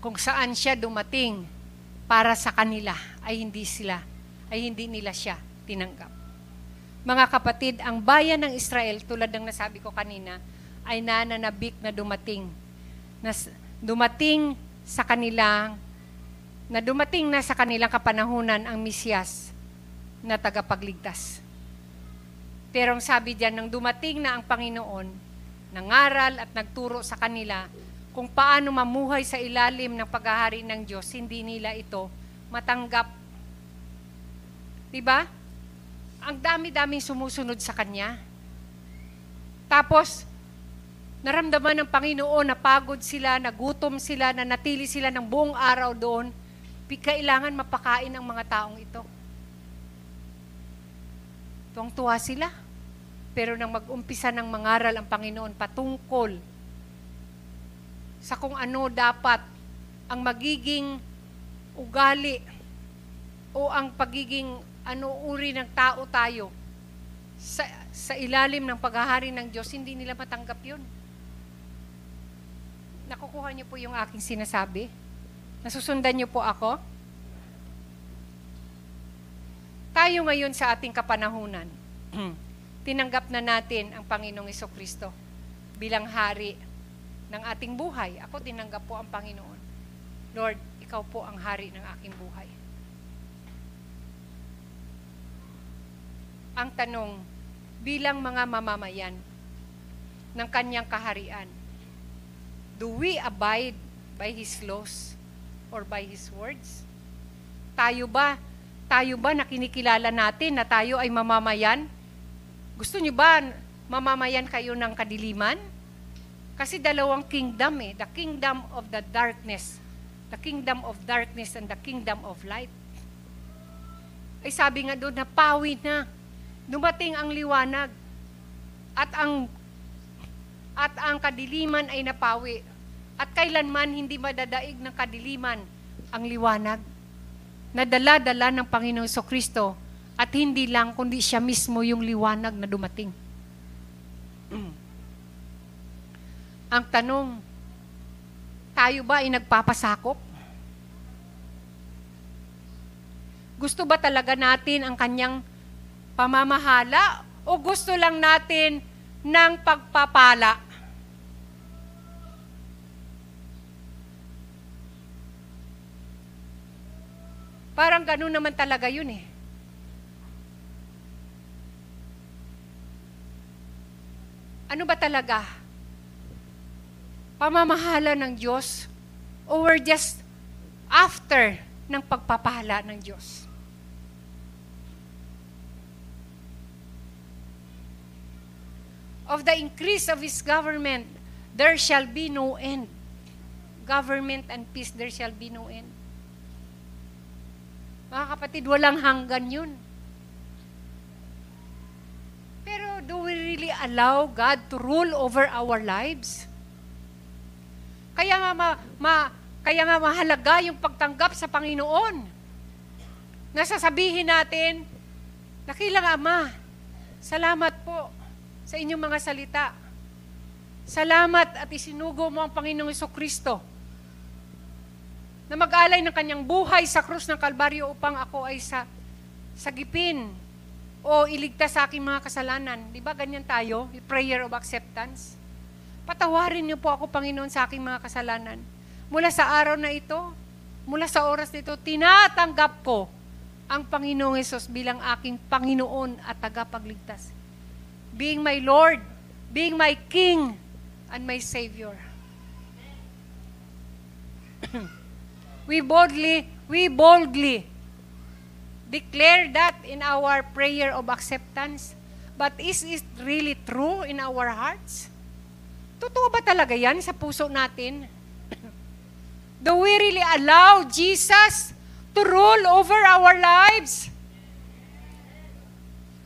Kung saan siya dumating para sa kanila, ay hindi sila, ay hindi nila siya tinanggap. Mga kapatid, ang bayan ng Israel, tulad ng nasabi ko kanina, ay nananabik na dumating. Na dumating sa kanilang na dumating na sa kanilang kapanahunan ang Misyas na tagapagligtas. Pero ang sabi diyan, nang dumating na ang Panginoon, nangaral at nagturo sa kanila kung paano mamuhay sa ilalim ng paghahari ng Diyos, hindi nila ito matanggap. Diba? Ang dami-daming sumusunod sa Kanya. Tapos, naramdaman ng Panginoon na pagod sila, nagutom sila, na natili sila ng buong araw doon, kailangan mapakain ang mga taong ito. Tuwang-tuwa sila. Pero nang mag-umpisa ng mangaral ang Panginoon patungkol sa kung ano dapat ang magiging ugali o ang pagiging ano uri ng tao tayo sa, sa ilalim ng paghahari ng Diyos, hindi nila matanggap yun. Nakukuha niyo po yung aking sinasabi? Nasusundan niyo po ako? Tayo ngayon sa ating kapanahunan, tinanggap na natin ang Panginoong Iso Kristo bilang hari ng ating buhay. Ako tinanggap po ang Panginoon. Lord, ikaw po ang hari ng aking buhay. Ang tanong, bilang mga mamamayan ng kanyang kaharian, Do we abide by His laws or by His words? Tayo ba, tayo ba na kinikilala natin na tayo ay mamamayan? Gusto niyo ba mamamayan kayo ng kadiliman? Kasi dalawang kingdom eh, the kingdom of the darkness, the kingdom of darkness and the kingdom of light. Ay sabi nga doon, napawi na. Dumating ang liwanag. At ang at ang kadiliman ay napawi. at kailanman hindi madadaig ng kadiliman ang liwanag. Nadala-dala ng Panginoong Kristo at hindi lang kundi siya mismo yung liwanag na dumating. Ang tanong, tayo ba ay nagpapasakop? Gusto ba talaga natin ang kanyang pamamahala o gusto lang natin ng pagpapala? Parang ganun naman talaga yun eh. Ano ba talaga? Pamamahala ng Diyos o we're just after ng pagpapala ng Diyos? Of the increase of His government, there shall be no end. Government and peace, there shall be no end. Mga kapatid, walang hanggan yun. Pero do we really allow God to rule over our lives? Kaya nga, ma, ma, kaya nga mahalaga yung pagtanggap sa Panginoon. Nasasabihin natin, Nakilang Ama, salamat po sa inyong mga salita. Salamat at isinugo mo ang Panginoong Kristo na mag-alay ng kanyang buhay sa krus ng Kalbaryo upang ako ay sa sagipin o iligtas sa aking mga kasalanan. Di ba ganyan tayo? Prayer of acceptance. Patawarin niyo po ako, Panginoon, sa aking mga kasalanan. Mula sa araw na ito, mula sa oras nito, tinatanggap ko ang Panginoong Yesus bilang aking Panginoon at tagapagligtas. Being my Lord, being my King, and my Savior. we boldly, we boldly declare that in our prayer of acceptance. But is it really true in our hearts? Totoo ba talaga yan sa puso natin? Do we really allow Jesus to rule over our lives?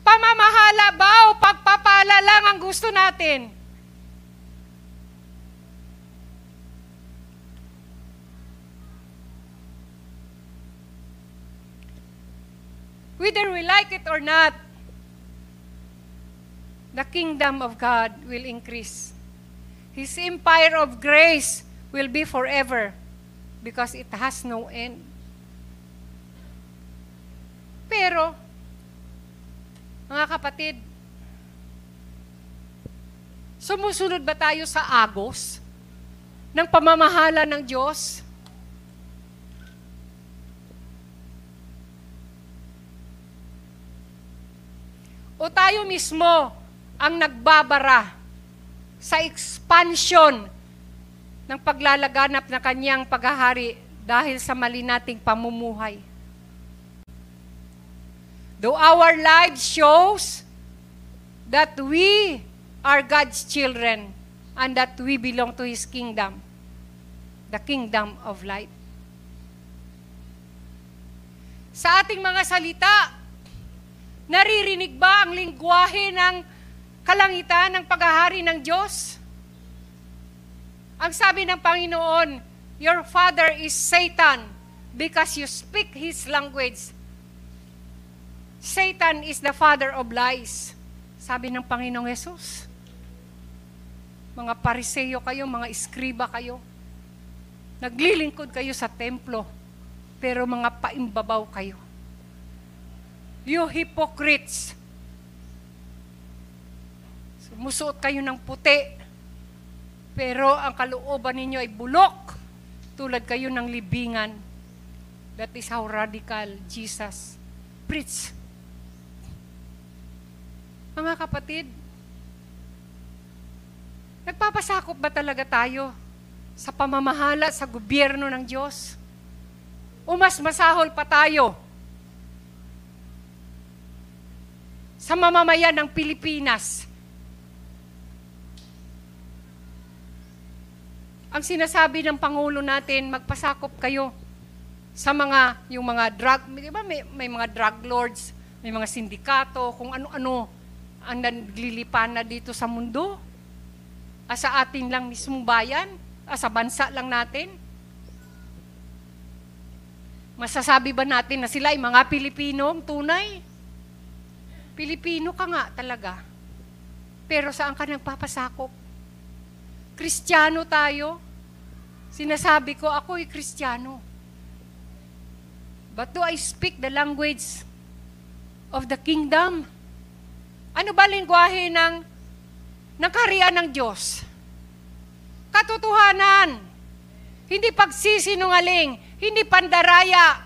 Pamamahala ba o pagpapala lang ang gusto natin? Whether we like it or not, the kingdom of God will increase. His empire of grace will be forever because it has no end. Pero, mga kapatid, sumusunod ba tayo sa agos ng pamamahala ng Diyos? O tayo mismo ang nagbabara sa expansion ng paglalaganap na kanyang paghahari dahil sa mali nating pamumuhay. Though our lives shows that we are God's children and that we belong to His kingdom, the kingdom of light. Sa ating mga salita, Naririnig ba ang lingwahe ng kalangitan ng paghahari ng Diyos? Ang sabi ng Panginoon, Your father is Satan because you speak his language. Satan is the father of lies. Sabi ng Panginoong Yesus. Mga pariseyo kayo, mga iskriba kayo. Naglilingkod kayo sa templo, pero mga paimbabaw kayo You hypocrites! Sumusuot kayo ng puti, pero ang kalooban ninyo ay bulok, tulad kayo ng libingan. That is how radical Jesus preach. Mga kapatid, nagpapasakop ba talaga tayo sa pamamahala sa gobyerno ng Diyos? O mas masahol pa tayo sa mamamayan ng Pilipinas. Ang sinasabi ng Pangulo natin, magpasakop kayo sa mga, yung mga drug, di ba may, may mga drug lords, may mga sindikato, kung ano-ano ang naglilipan na dito sa mundo. Ah, sa atin lang mismong bayan, Ah, sa bansa lang natin? Masasabi ba natin na sila ay mga Pilipino tunay? Pilipino ka nga talaga. Pero saan ka nagpapasakop? Kristiyano tayo. Sinasabi ko, ako ay Kristiyano. But do I speak the language of the kingdom? Ano ba lingwahe ng, ng kaharian ng Diyos? Katotohanan. Hindi pagsisinungaling. Hindi pandaraya.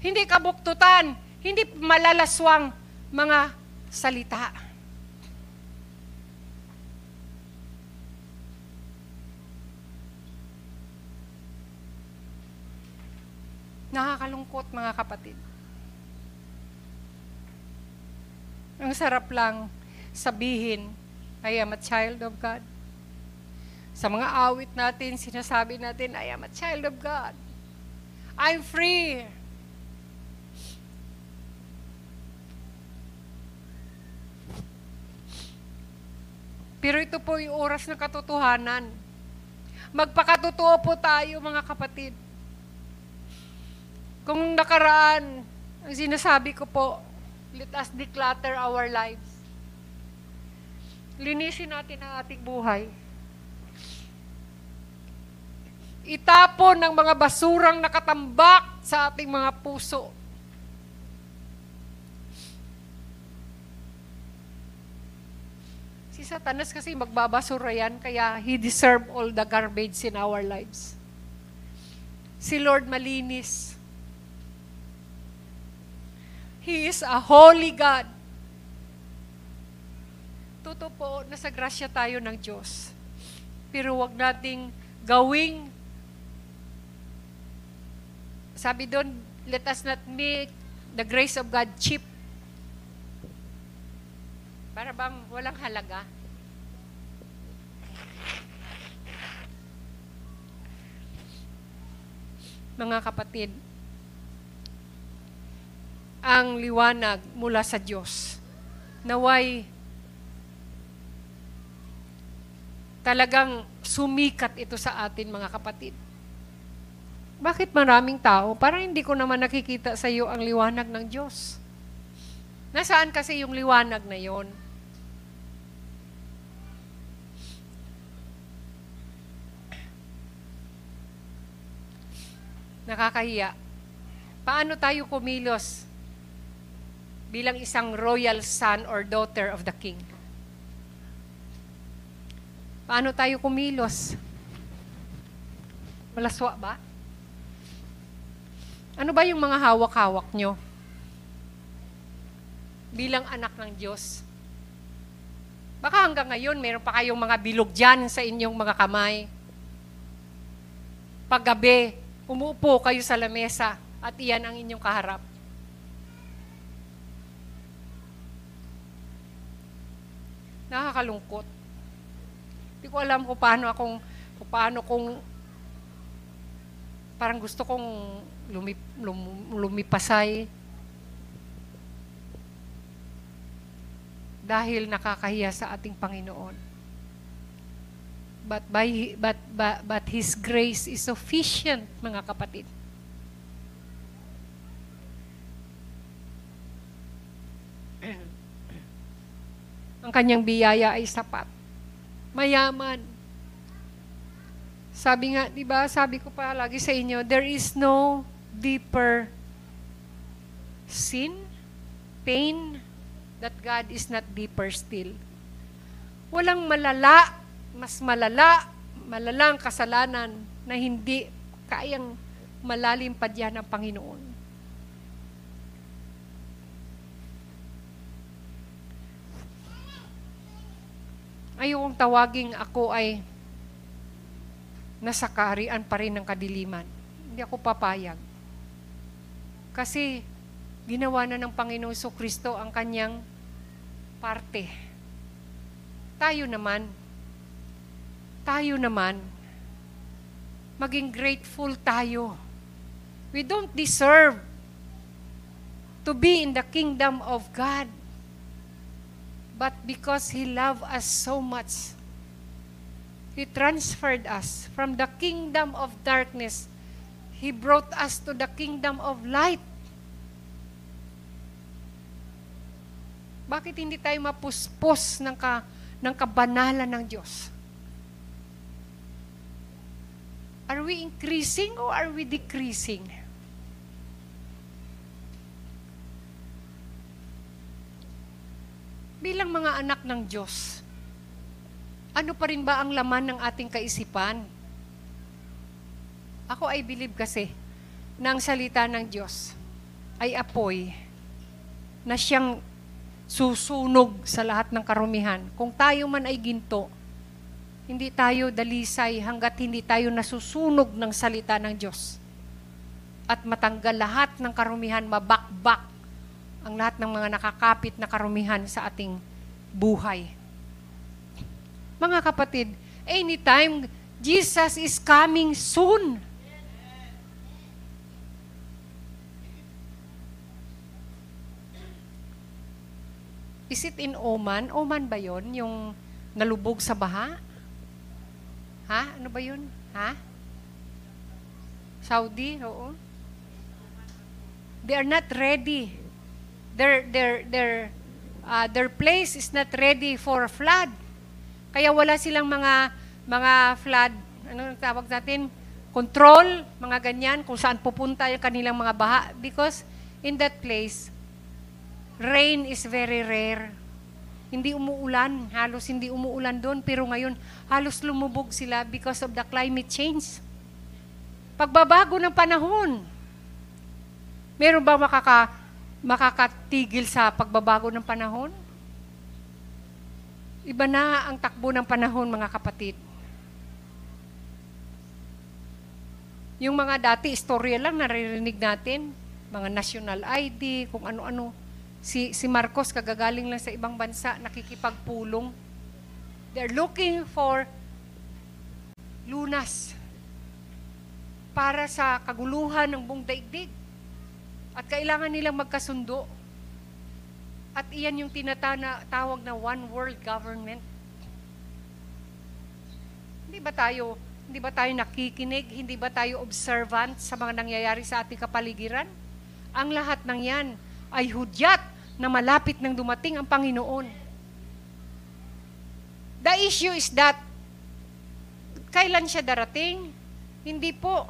Hindi kabuktutan. Hindi malalaswang mga salita. Nakakalungkot mga kapatid. Ang sarap lang sabihin, I am a child of God. Sa mga awit natin, sinasabi natin, I am a child of God. I'm free. Pero ito po yung oras ng katotohanan. Magpakatotoo po tayo mga kapatid. Kung nakaraan, ang sinasabi ko po, let us declutter our lives. Linisin natin ang ating buhay. Itapon ang mga basurang nakatambak sa ating mga puso. Si Satanas kasi magbabasura yan, kaya he deserve all the garbage in our lives. Si Lord malinis. He is a holy God. Totoo po, nasa grasya tayo ng Diyos. Pero wag nating gawing sabi doon, let us not make the grace of God cheap. Para bang walang halaga. Mga kapatid, ang liwanag mula sa Diyos. Naway talagang sumikat ito sa atin mga kapatid. Bakit maraming tao? Parang hindi ko naman nakikita sa iyo ang liwanag ng Diyos. Nasaan kasi yung liwanag na yon? Nakakahiya. Paano tayo kumilos bilang isang royal son or daughter of the king? Paano tayo kumilos? Malaswa ba? Ano ba yung mga hawak-hawak nyo? Bilang anak ng Diyos. Baka hanggang ngayon, meron pa kayong mga bilog dyan sa inyong mga kamay. Paggabi, umuupo kayo sa lamesa at iyan ang inyong kaharap. Nakakalungkot. Hindi ko alam kung paano akong, kung paano kung parang gusto kong lumip, lum, lumipasay dahil nakakahiya sa ating Panginoon. But, by, but, but, but His grace is sufficient, mga kapatid. Ang kanyang biyaya ay sapat. Mayaman. Sabi nga, di ba, sabi ko pa lagi sa inyo, there is no deeper sin, pain, that God is not deeper still. Walang malala, mas malala, malalang kasalanan na hindi kayang malalim pa diyan ng Panginoon. Ayokong tawaging ako ay nasa kaharian pa rin ng kadiliman. Hindi ako papayag. Kasi ginawa na ng Panginoon So Kristo ang kanyang parte. Tayo naman, tayo naman, maging grateful tayo. We don't deserve to be in the kingdom of God. But because He loved us so much, He transferred us from the kingdom of darkness. He brought us to the kingdom of light. Bakit hindi tayo mapuspos ng, ka, ng kabanalan ng Diyos? Are we increasing or are we decreasing? Bilang mga anak ng Diyos, ano pa rin ba ang laman ng ating kaisipan? Ako ay believe kasi na ang salita ng Diyos ay apoy na siyang susunog sa lahat ng karumihan. Kung tayo man ay ginto, hindi tayo dalisay hanggat hindi tayo nasusunog ng salita ng Diyos. At matanggal lahat ng karumihan, mabakbak ang lahat ng mga nakakapit na karumihan sa ating buhay. Mga kapatid, anytime Jesus is coming soon. Is it in Oman? Oman ba yon Yung nalubog sa baha? Ha? Ano ba yun? Ha? Saudi? Oo. They are not ready. Their, their, their, uh, their place is not ready for flood. Kaya wala silang mga, mga flood, ano tawag natin? Control, mga ganyan, kung saan pupunta yung kanilang mga baha. Because in that place, rain is very rare. Hindi umuulan, halos hindi umuulan doon, pero ngayon halos lumubog sila because of the climate change. Pagbabago ng panahon. Meron ba makaka, makakatigil sa pagbabago ng panahon? Iba na ang takbo ng panahon, mga kapatid. Yung mga dati, istorya lang naririnig natin, mga national ID, kung ano-ano Si, si Marcos, kagagaling lang sa ibang bansa, nakikipagpulong. They're looking for lunas para sa kaguluhan ng buong daigdig. At kailangan nilang magkasundo. At iyan yung tinatawag na one world government. Hindi ba tayo hindi ba tayo nakikinig? Hindi ba tayo observant sa mga nangyayari sa ating kapaligiran? Ang lahat ng yan ay hudyat na malapit nang dumating ang Panginoon. The issue is that, kailan siya darating? Hindi po.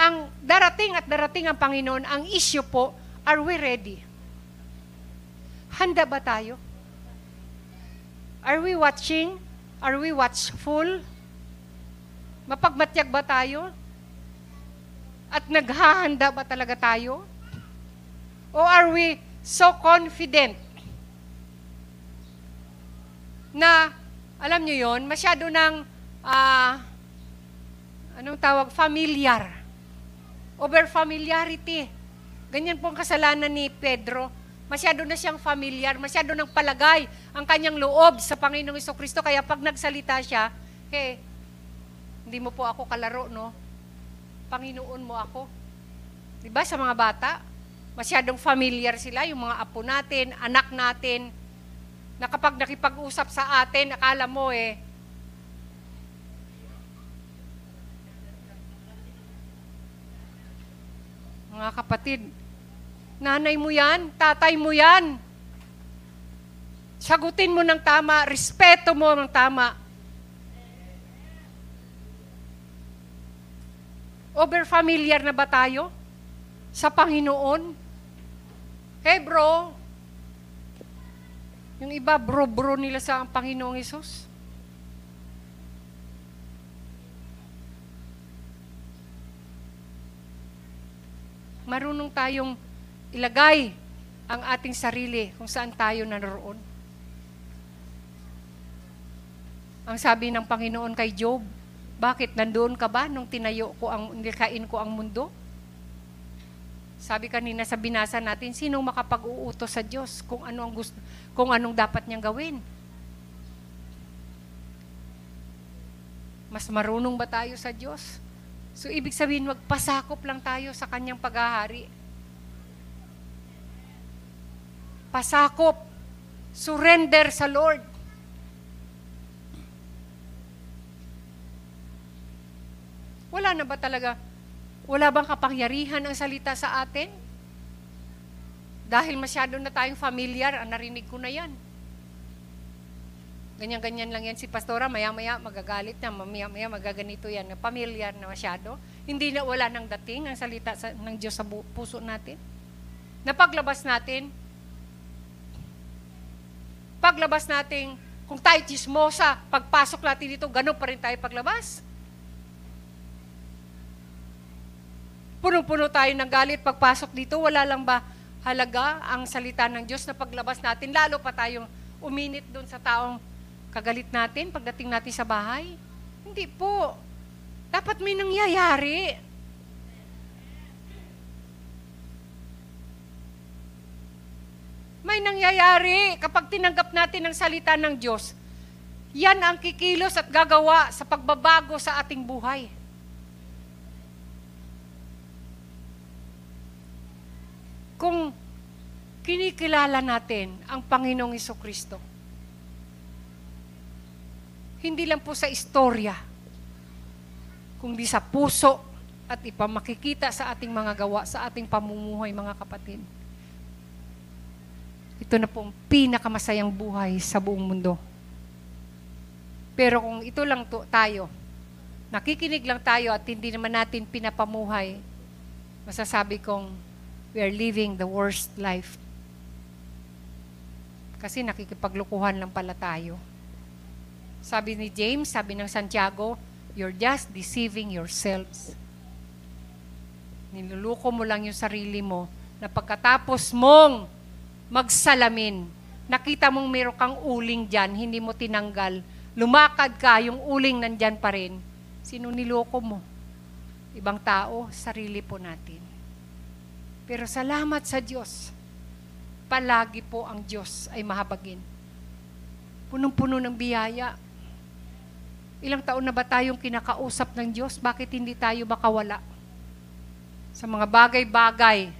Ang darating at darating ang Panginoon, ang issue po, are we ready? Handa ba tayo? Are we watching? Are we watchful? Mapagmatyag ba tayo? At naghahanda ba talaga tayo? O are we so confident na, alam nyo yon masyado ng, uh, anong tawag, familiar. Over familiarity. Ganyan po ang kasalanan ni Pedro. Masyado na siyang familiar, masyado nang palagay ang kanyang loob sa Panginoong Iso Kristo. Kaya pag nagsalita siya, hey, hindi mo po ako kalaro, no? Panginoon mo ako. Di ba sa mga bata? Masyadong familiar sila, yung mga apo natin, anak natin, na kapag nakipag-usap sa atin, akala mo eh, mga kapatid, nanay mo yan, tatay mo yan. Sagutin mo ng tama, respeto mo ng tama. Over familiar na ba tayo? sa Panginoon. Hey bro, yung iba bro-bro nila sa Panginoong Isus. Marunong tayong ilagay ang ating sarili kung saan tayo naroon. Ang sabi ng Panginoon kay Job, bakit nandoon ka ba nung tinayo ko ang nilikain ko ang mundo? Sabi kanina sa binasa natin, sinong makapag-uutos sa Diyos kung ano ang gusto, kung anong dapat niyang gawin? Mas marunong ba tayo sa Diyos? So ibig sabihin, magpasakop lang tayo sa kanyang paghahari. Pasakop. Surrender sa Lord. Wala na ba talaga? Wala bang kapangyarihan ang salita sa atin? Dahil masyado na tayong familiar, ang narinig ko na yan. Ganyan-ganyan lang yan si pastora, maya-maya magagalit na, maya-maya magaganito yan. Familiar na masyado. Hindi na wala nang dating ang salita sa, ng Diyos sa puso natin. Napaglabas natin, paglabas natin, kung tayo chismosa, pagpasok natin dito, ganun pa rin tayo paglabas. Punong-puno tayo ng galit pagpasok dito, wala lang ba halaga ang salita ng Diyos na paglabas natin, lalo pa tayong uminit doon sa taong kagalit natin pagdating natin sa bahay? Hindi po. Dapat may nangyayari. May nangyayari kapag tinanggap natin ang salita ng Diyos. Yan ang kikilos at gagawa sa pagbabago sa ating buhay. Kung kinikilala natin ang Panginoong Iso Kristo, hindi lang po sa istorya, kundi sa puso at ipamakikita sa ating mga gawa, sa ating pamumuhay, mga kapatid. Ito na po ang pinakamasayang buhay sa buong mundo. Pero kung ito lang to, tayo, nakikinig lang tayo at hindi naman natin pinapamuhay, masasabi kong we are living the worst life. Kasi nakikipaglukuhan lang pala tayo. Sabi ni James, sabi ng Santiago, you're just deceiving yourselves. Niluluko mo lang yung sarili mo na pagkatapos mong magsalamin, nakita mong meron kang uling dyan, hindi mo tinanggal, lumakad ka, yung uling nandyan pa rin, sino niloko mo? Ibang tao, sarili po natin. Pero salamat sa Diyos, palagi po ang Diyos ay mahabagin. Punong-puno ng biyaya, Ilang taon na ba tayong kinakausap ng Diyos? Bakit hindi tayo makawala? Sa mga bagay-bagay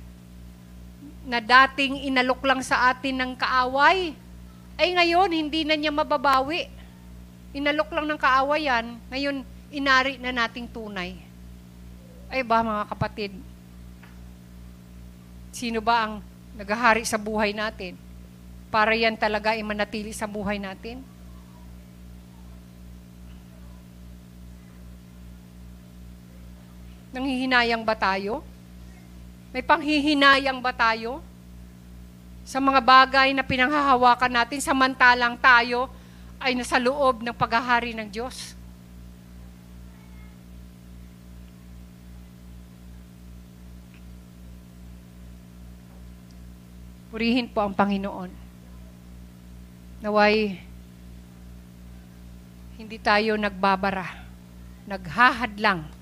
na dating inalok lang sa atin ng kaaway, ay ngayon hindi na niya mababawi. Inalok lang ng kaaway yan, ngayon inari na nating tunay. Ay ba mga kapatid, sino ba ang naghahari sa buhay natin? Para yan talaga ay manatili sa buhay natin? Nanghihinayang ba tayo? May panghihinayang ba tayo? Sa mga bagay na pinanghahawakan natin, samantalang tayo ay nasa loob ng paghahari ng Diyos. Purihin po ang Panginoon. Naway, hindi tayo nagbabara, naghahadlang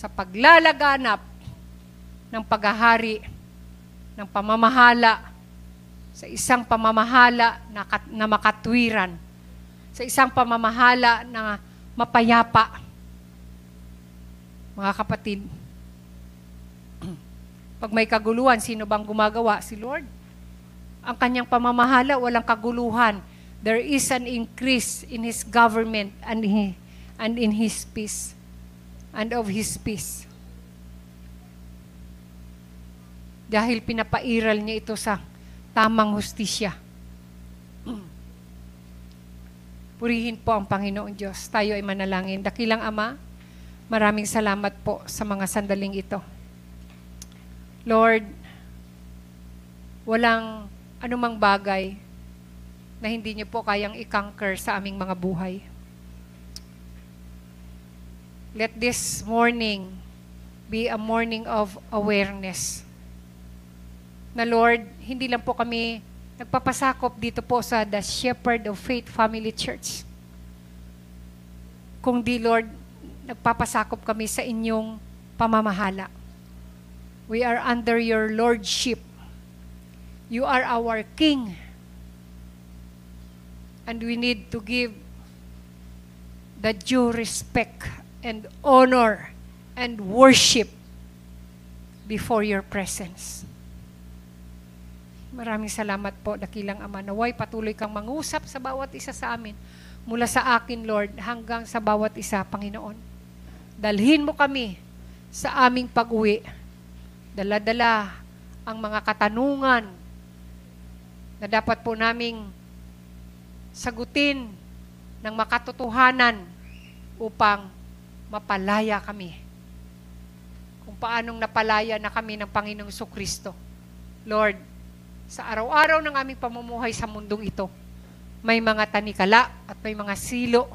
sa paglalaganap ng paghahari ng pamamahala sa isang pamamahala na, kat, na makatwiran, sa isang pamamahala na mapayapa. Mga kapatid, pag may kaguluhan, sino bang gumagawa? Si Lord. Ang kanyang pamamahala, walang kaguluhan. There is an increase in His government and, and in His peace and of His peace. Dahil pinapairal niya ito sa tamang hustisya. Purihin po ang Panginoong Diyos. Tayo ay manalangin. Dakilang Ama, maraming salamat po sa mga sandaling ito. Lord, walang anumang bagay na hindi niyo po kayang i-conquer sa aming mga buhay. Let this morning be a morning of awareness. Na Lord, hindi lang po kami nagpapasakop dito po sa The Shepherd of Faith Family Church. Kung di, Lord, nagpapasakop kami sa inyong pamamahala. We are under your lordship. You are our King. And we need to give the due respect and honor and worship before your presence. Maraming salamat po, dakilang Ama. Naway patuloy kang mangusap sa bawat isa sa amin. Mula sa akin, Lord, hanggang sa bawat isa, Panginoon. dalhin mo kami sa aming pag-uwi. Dala-dala ang mga katanungan na dapat po naming sagutin ng makatotohanan upang mapalaya kami. Kung paanong napalaya na kami ng Panginoong Kristo. Lord, sa araw-araw ng aming pamumuhay sa mundong ito, may mga tanikala at may mga silo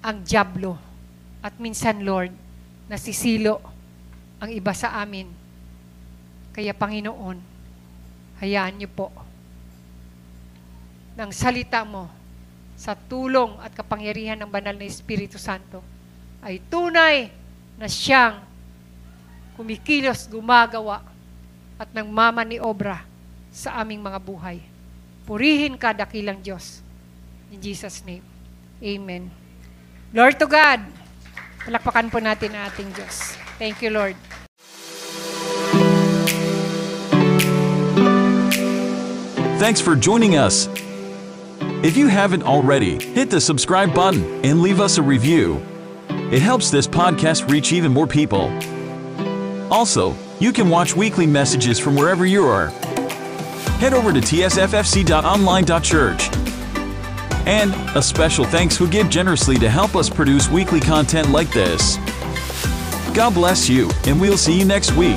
ang Diablo. At minsan, Lord, nasisilo ang iba sa amin. Kaya, Panginoon, hayaan niyo po ng salita mo sa tulong at kapangyarihan ng banal na Espiritu Santo ay tunay na siyang kumikilos, gumagawa at nagmamaniobra sa aming mga buhay. Purihin ka, dakilang Diyos. In Jesus' name. Amen. Lord to God, palakpakan po natin ang ating Diyos. Thank you, Lord. Thanks for joining us. If you haven't already, hit the subscribe button and leave us a review. It helps this podcast reach even more people. Also, you can watch weekly messages from wherever you are. Head over to tsffc.online.church. And a special thanks who give generously to help us produce weekly content like this. God bless you, and we'll see you next week.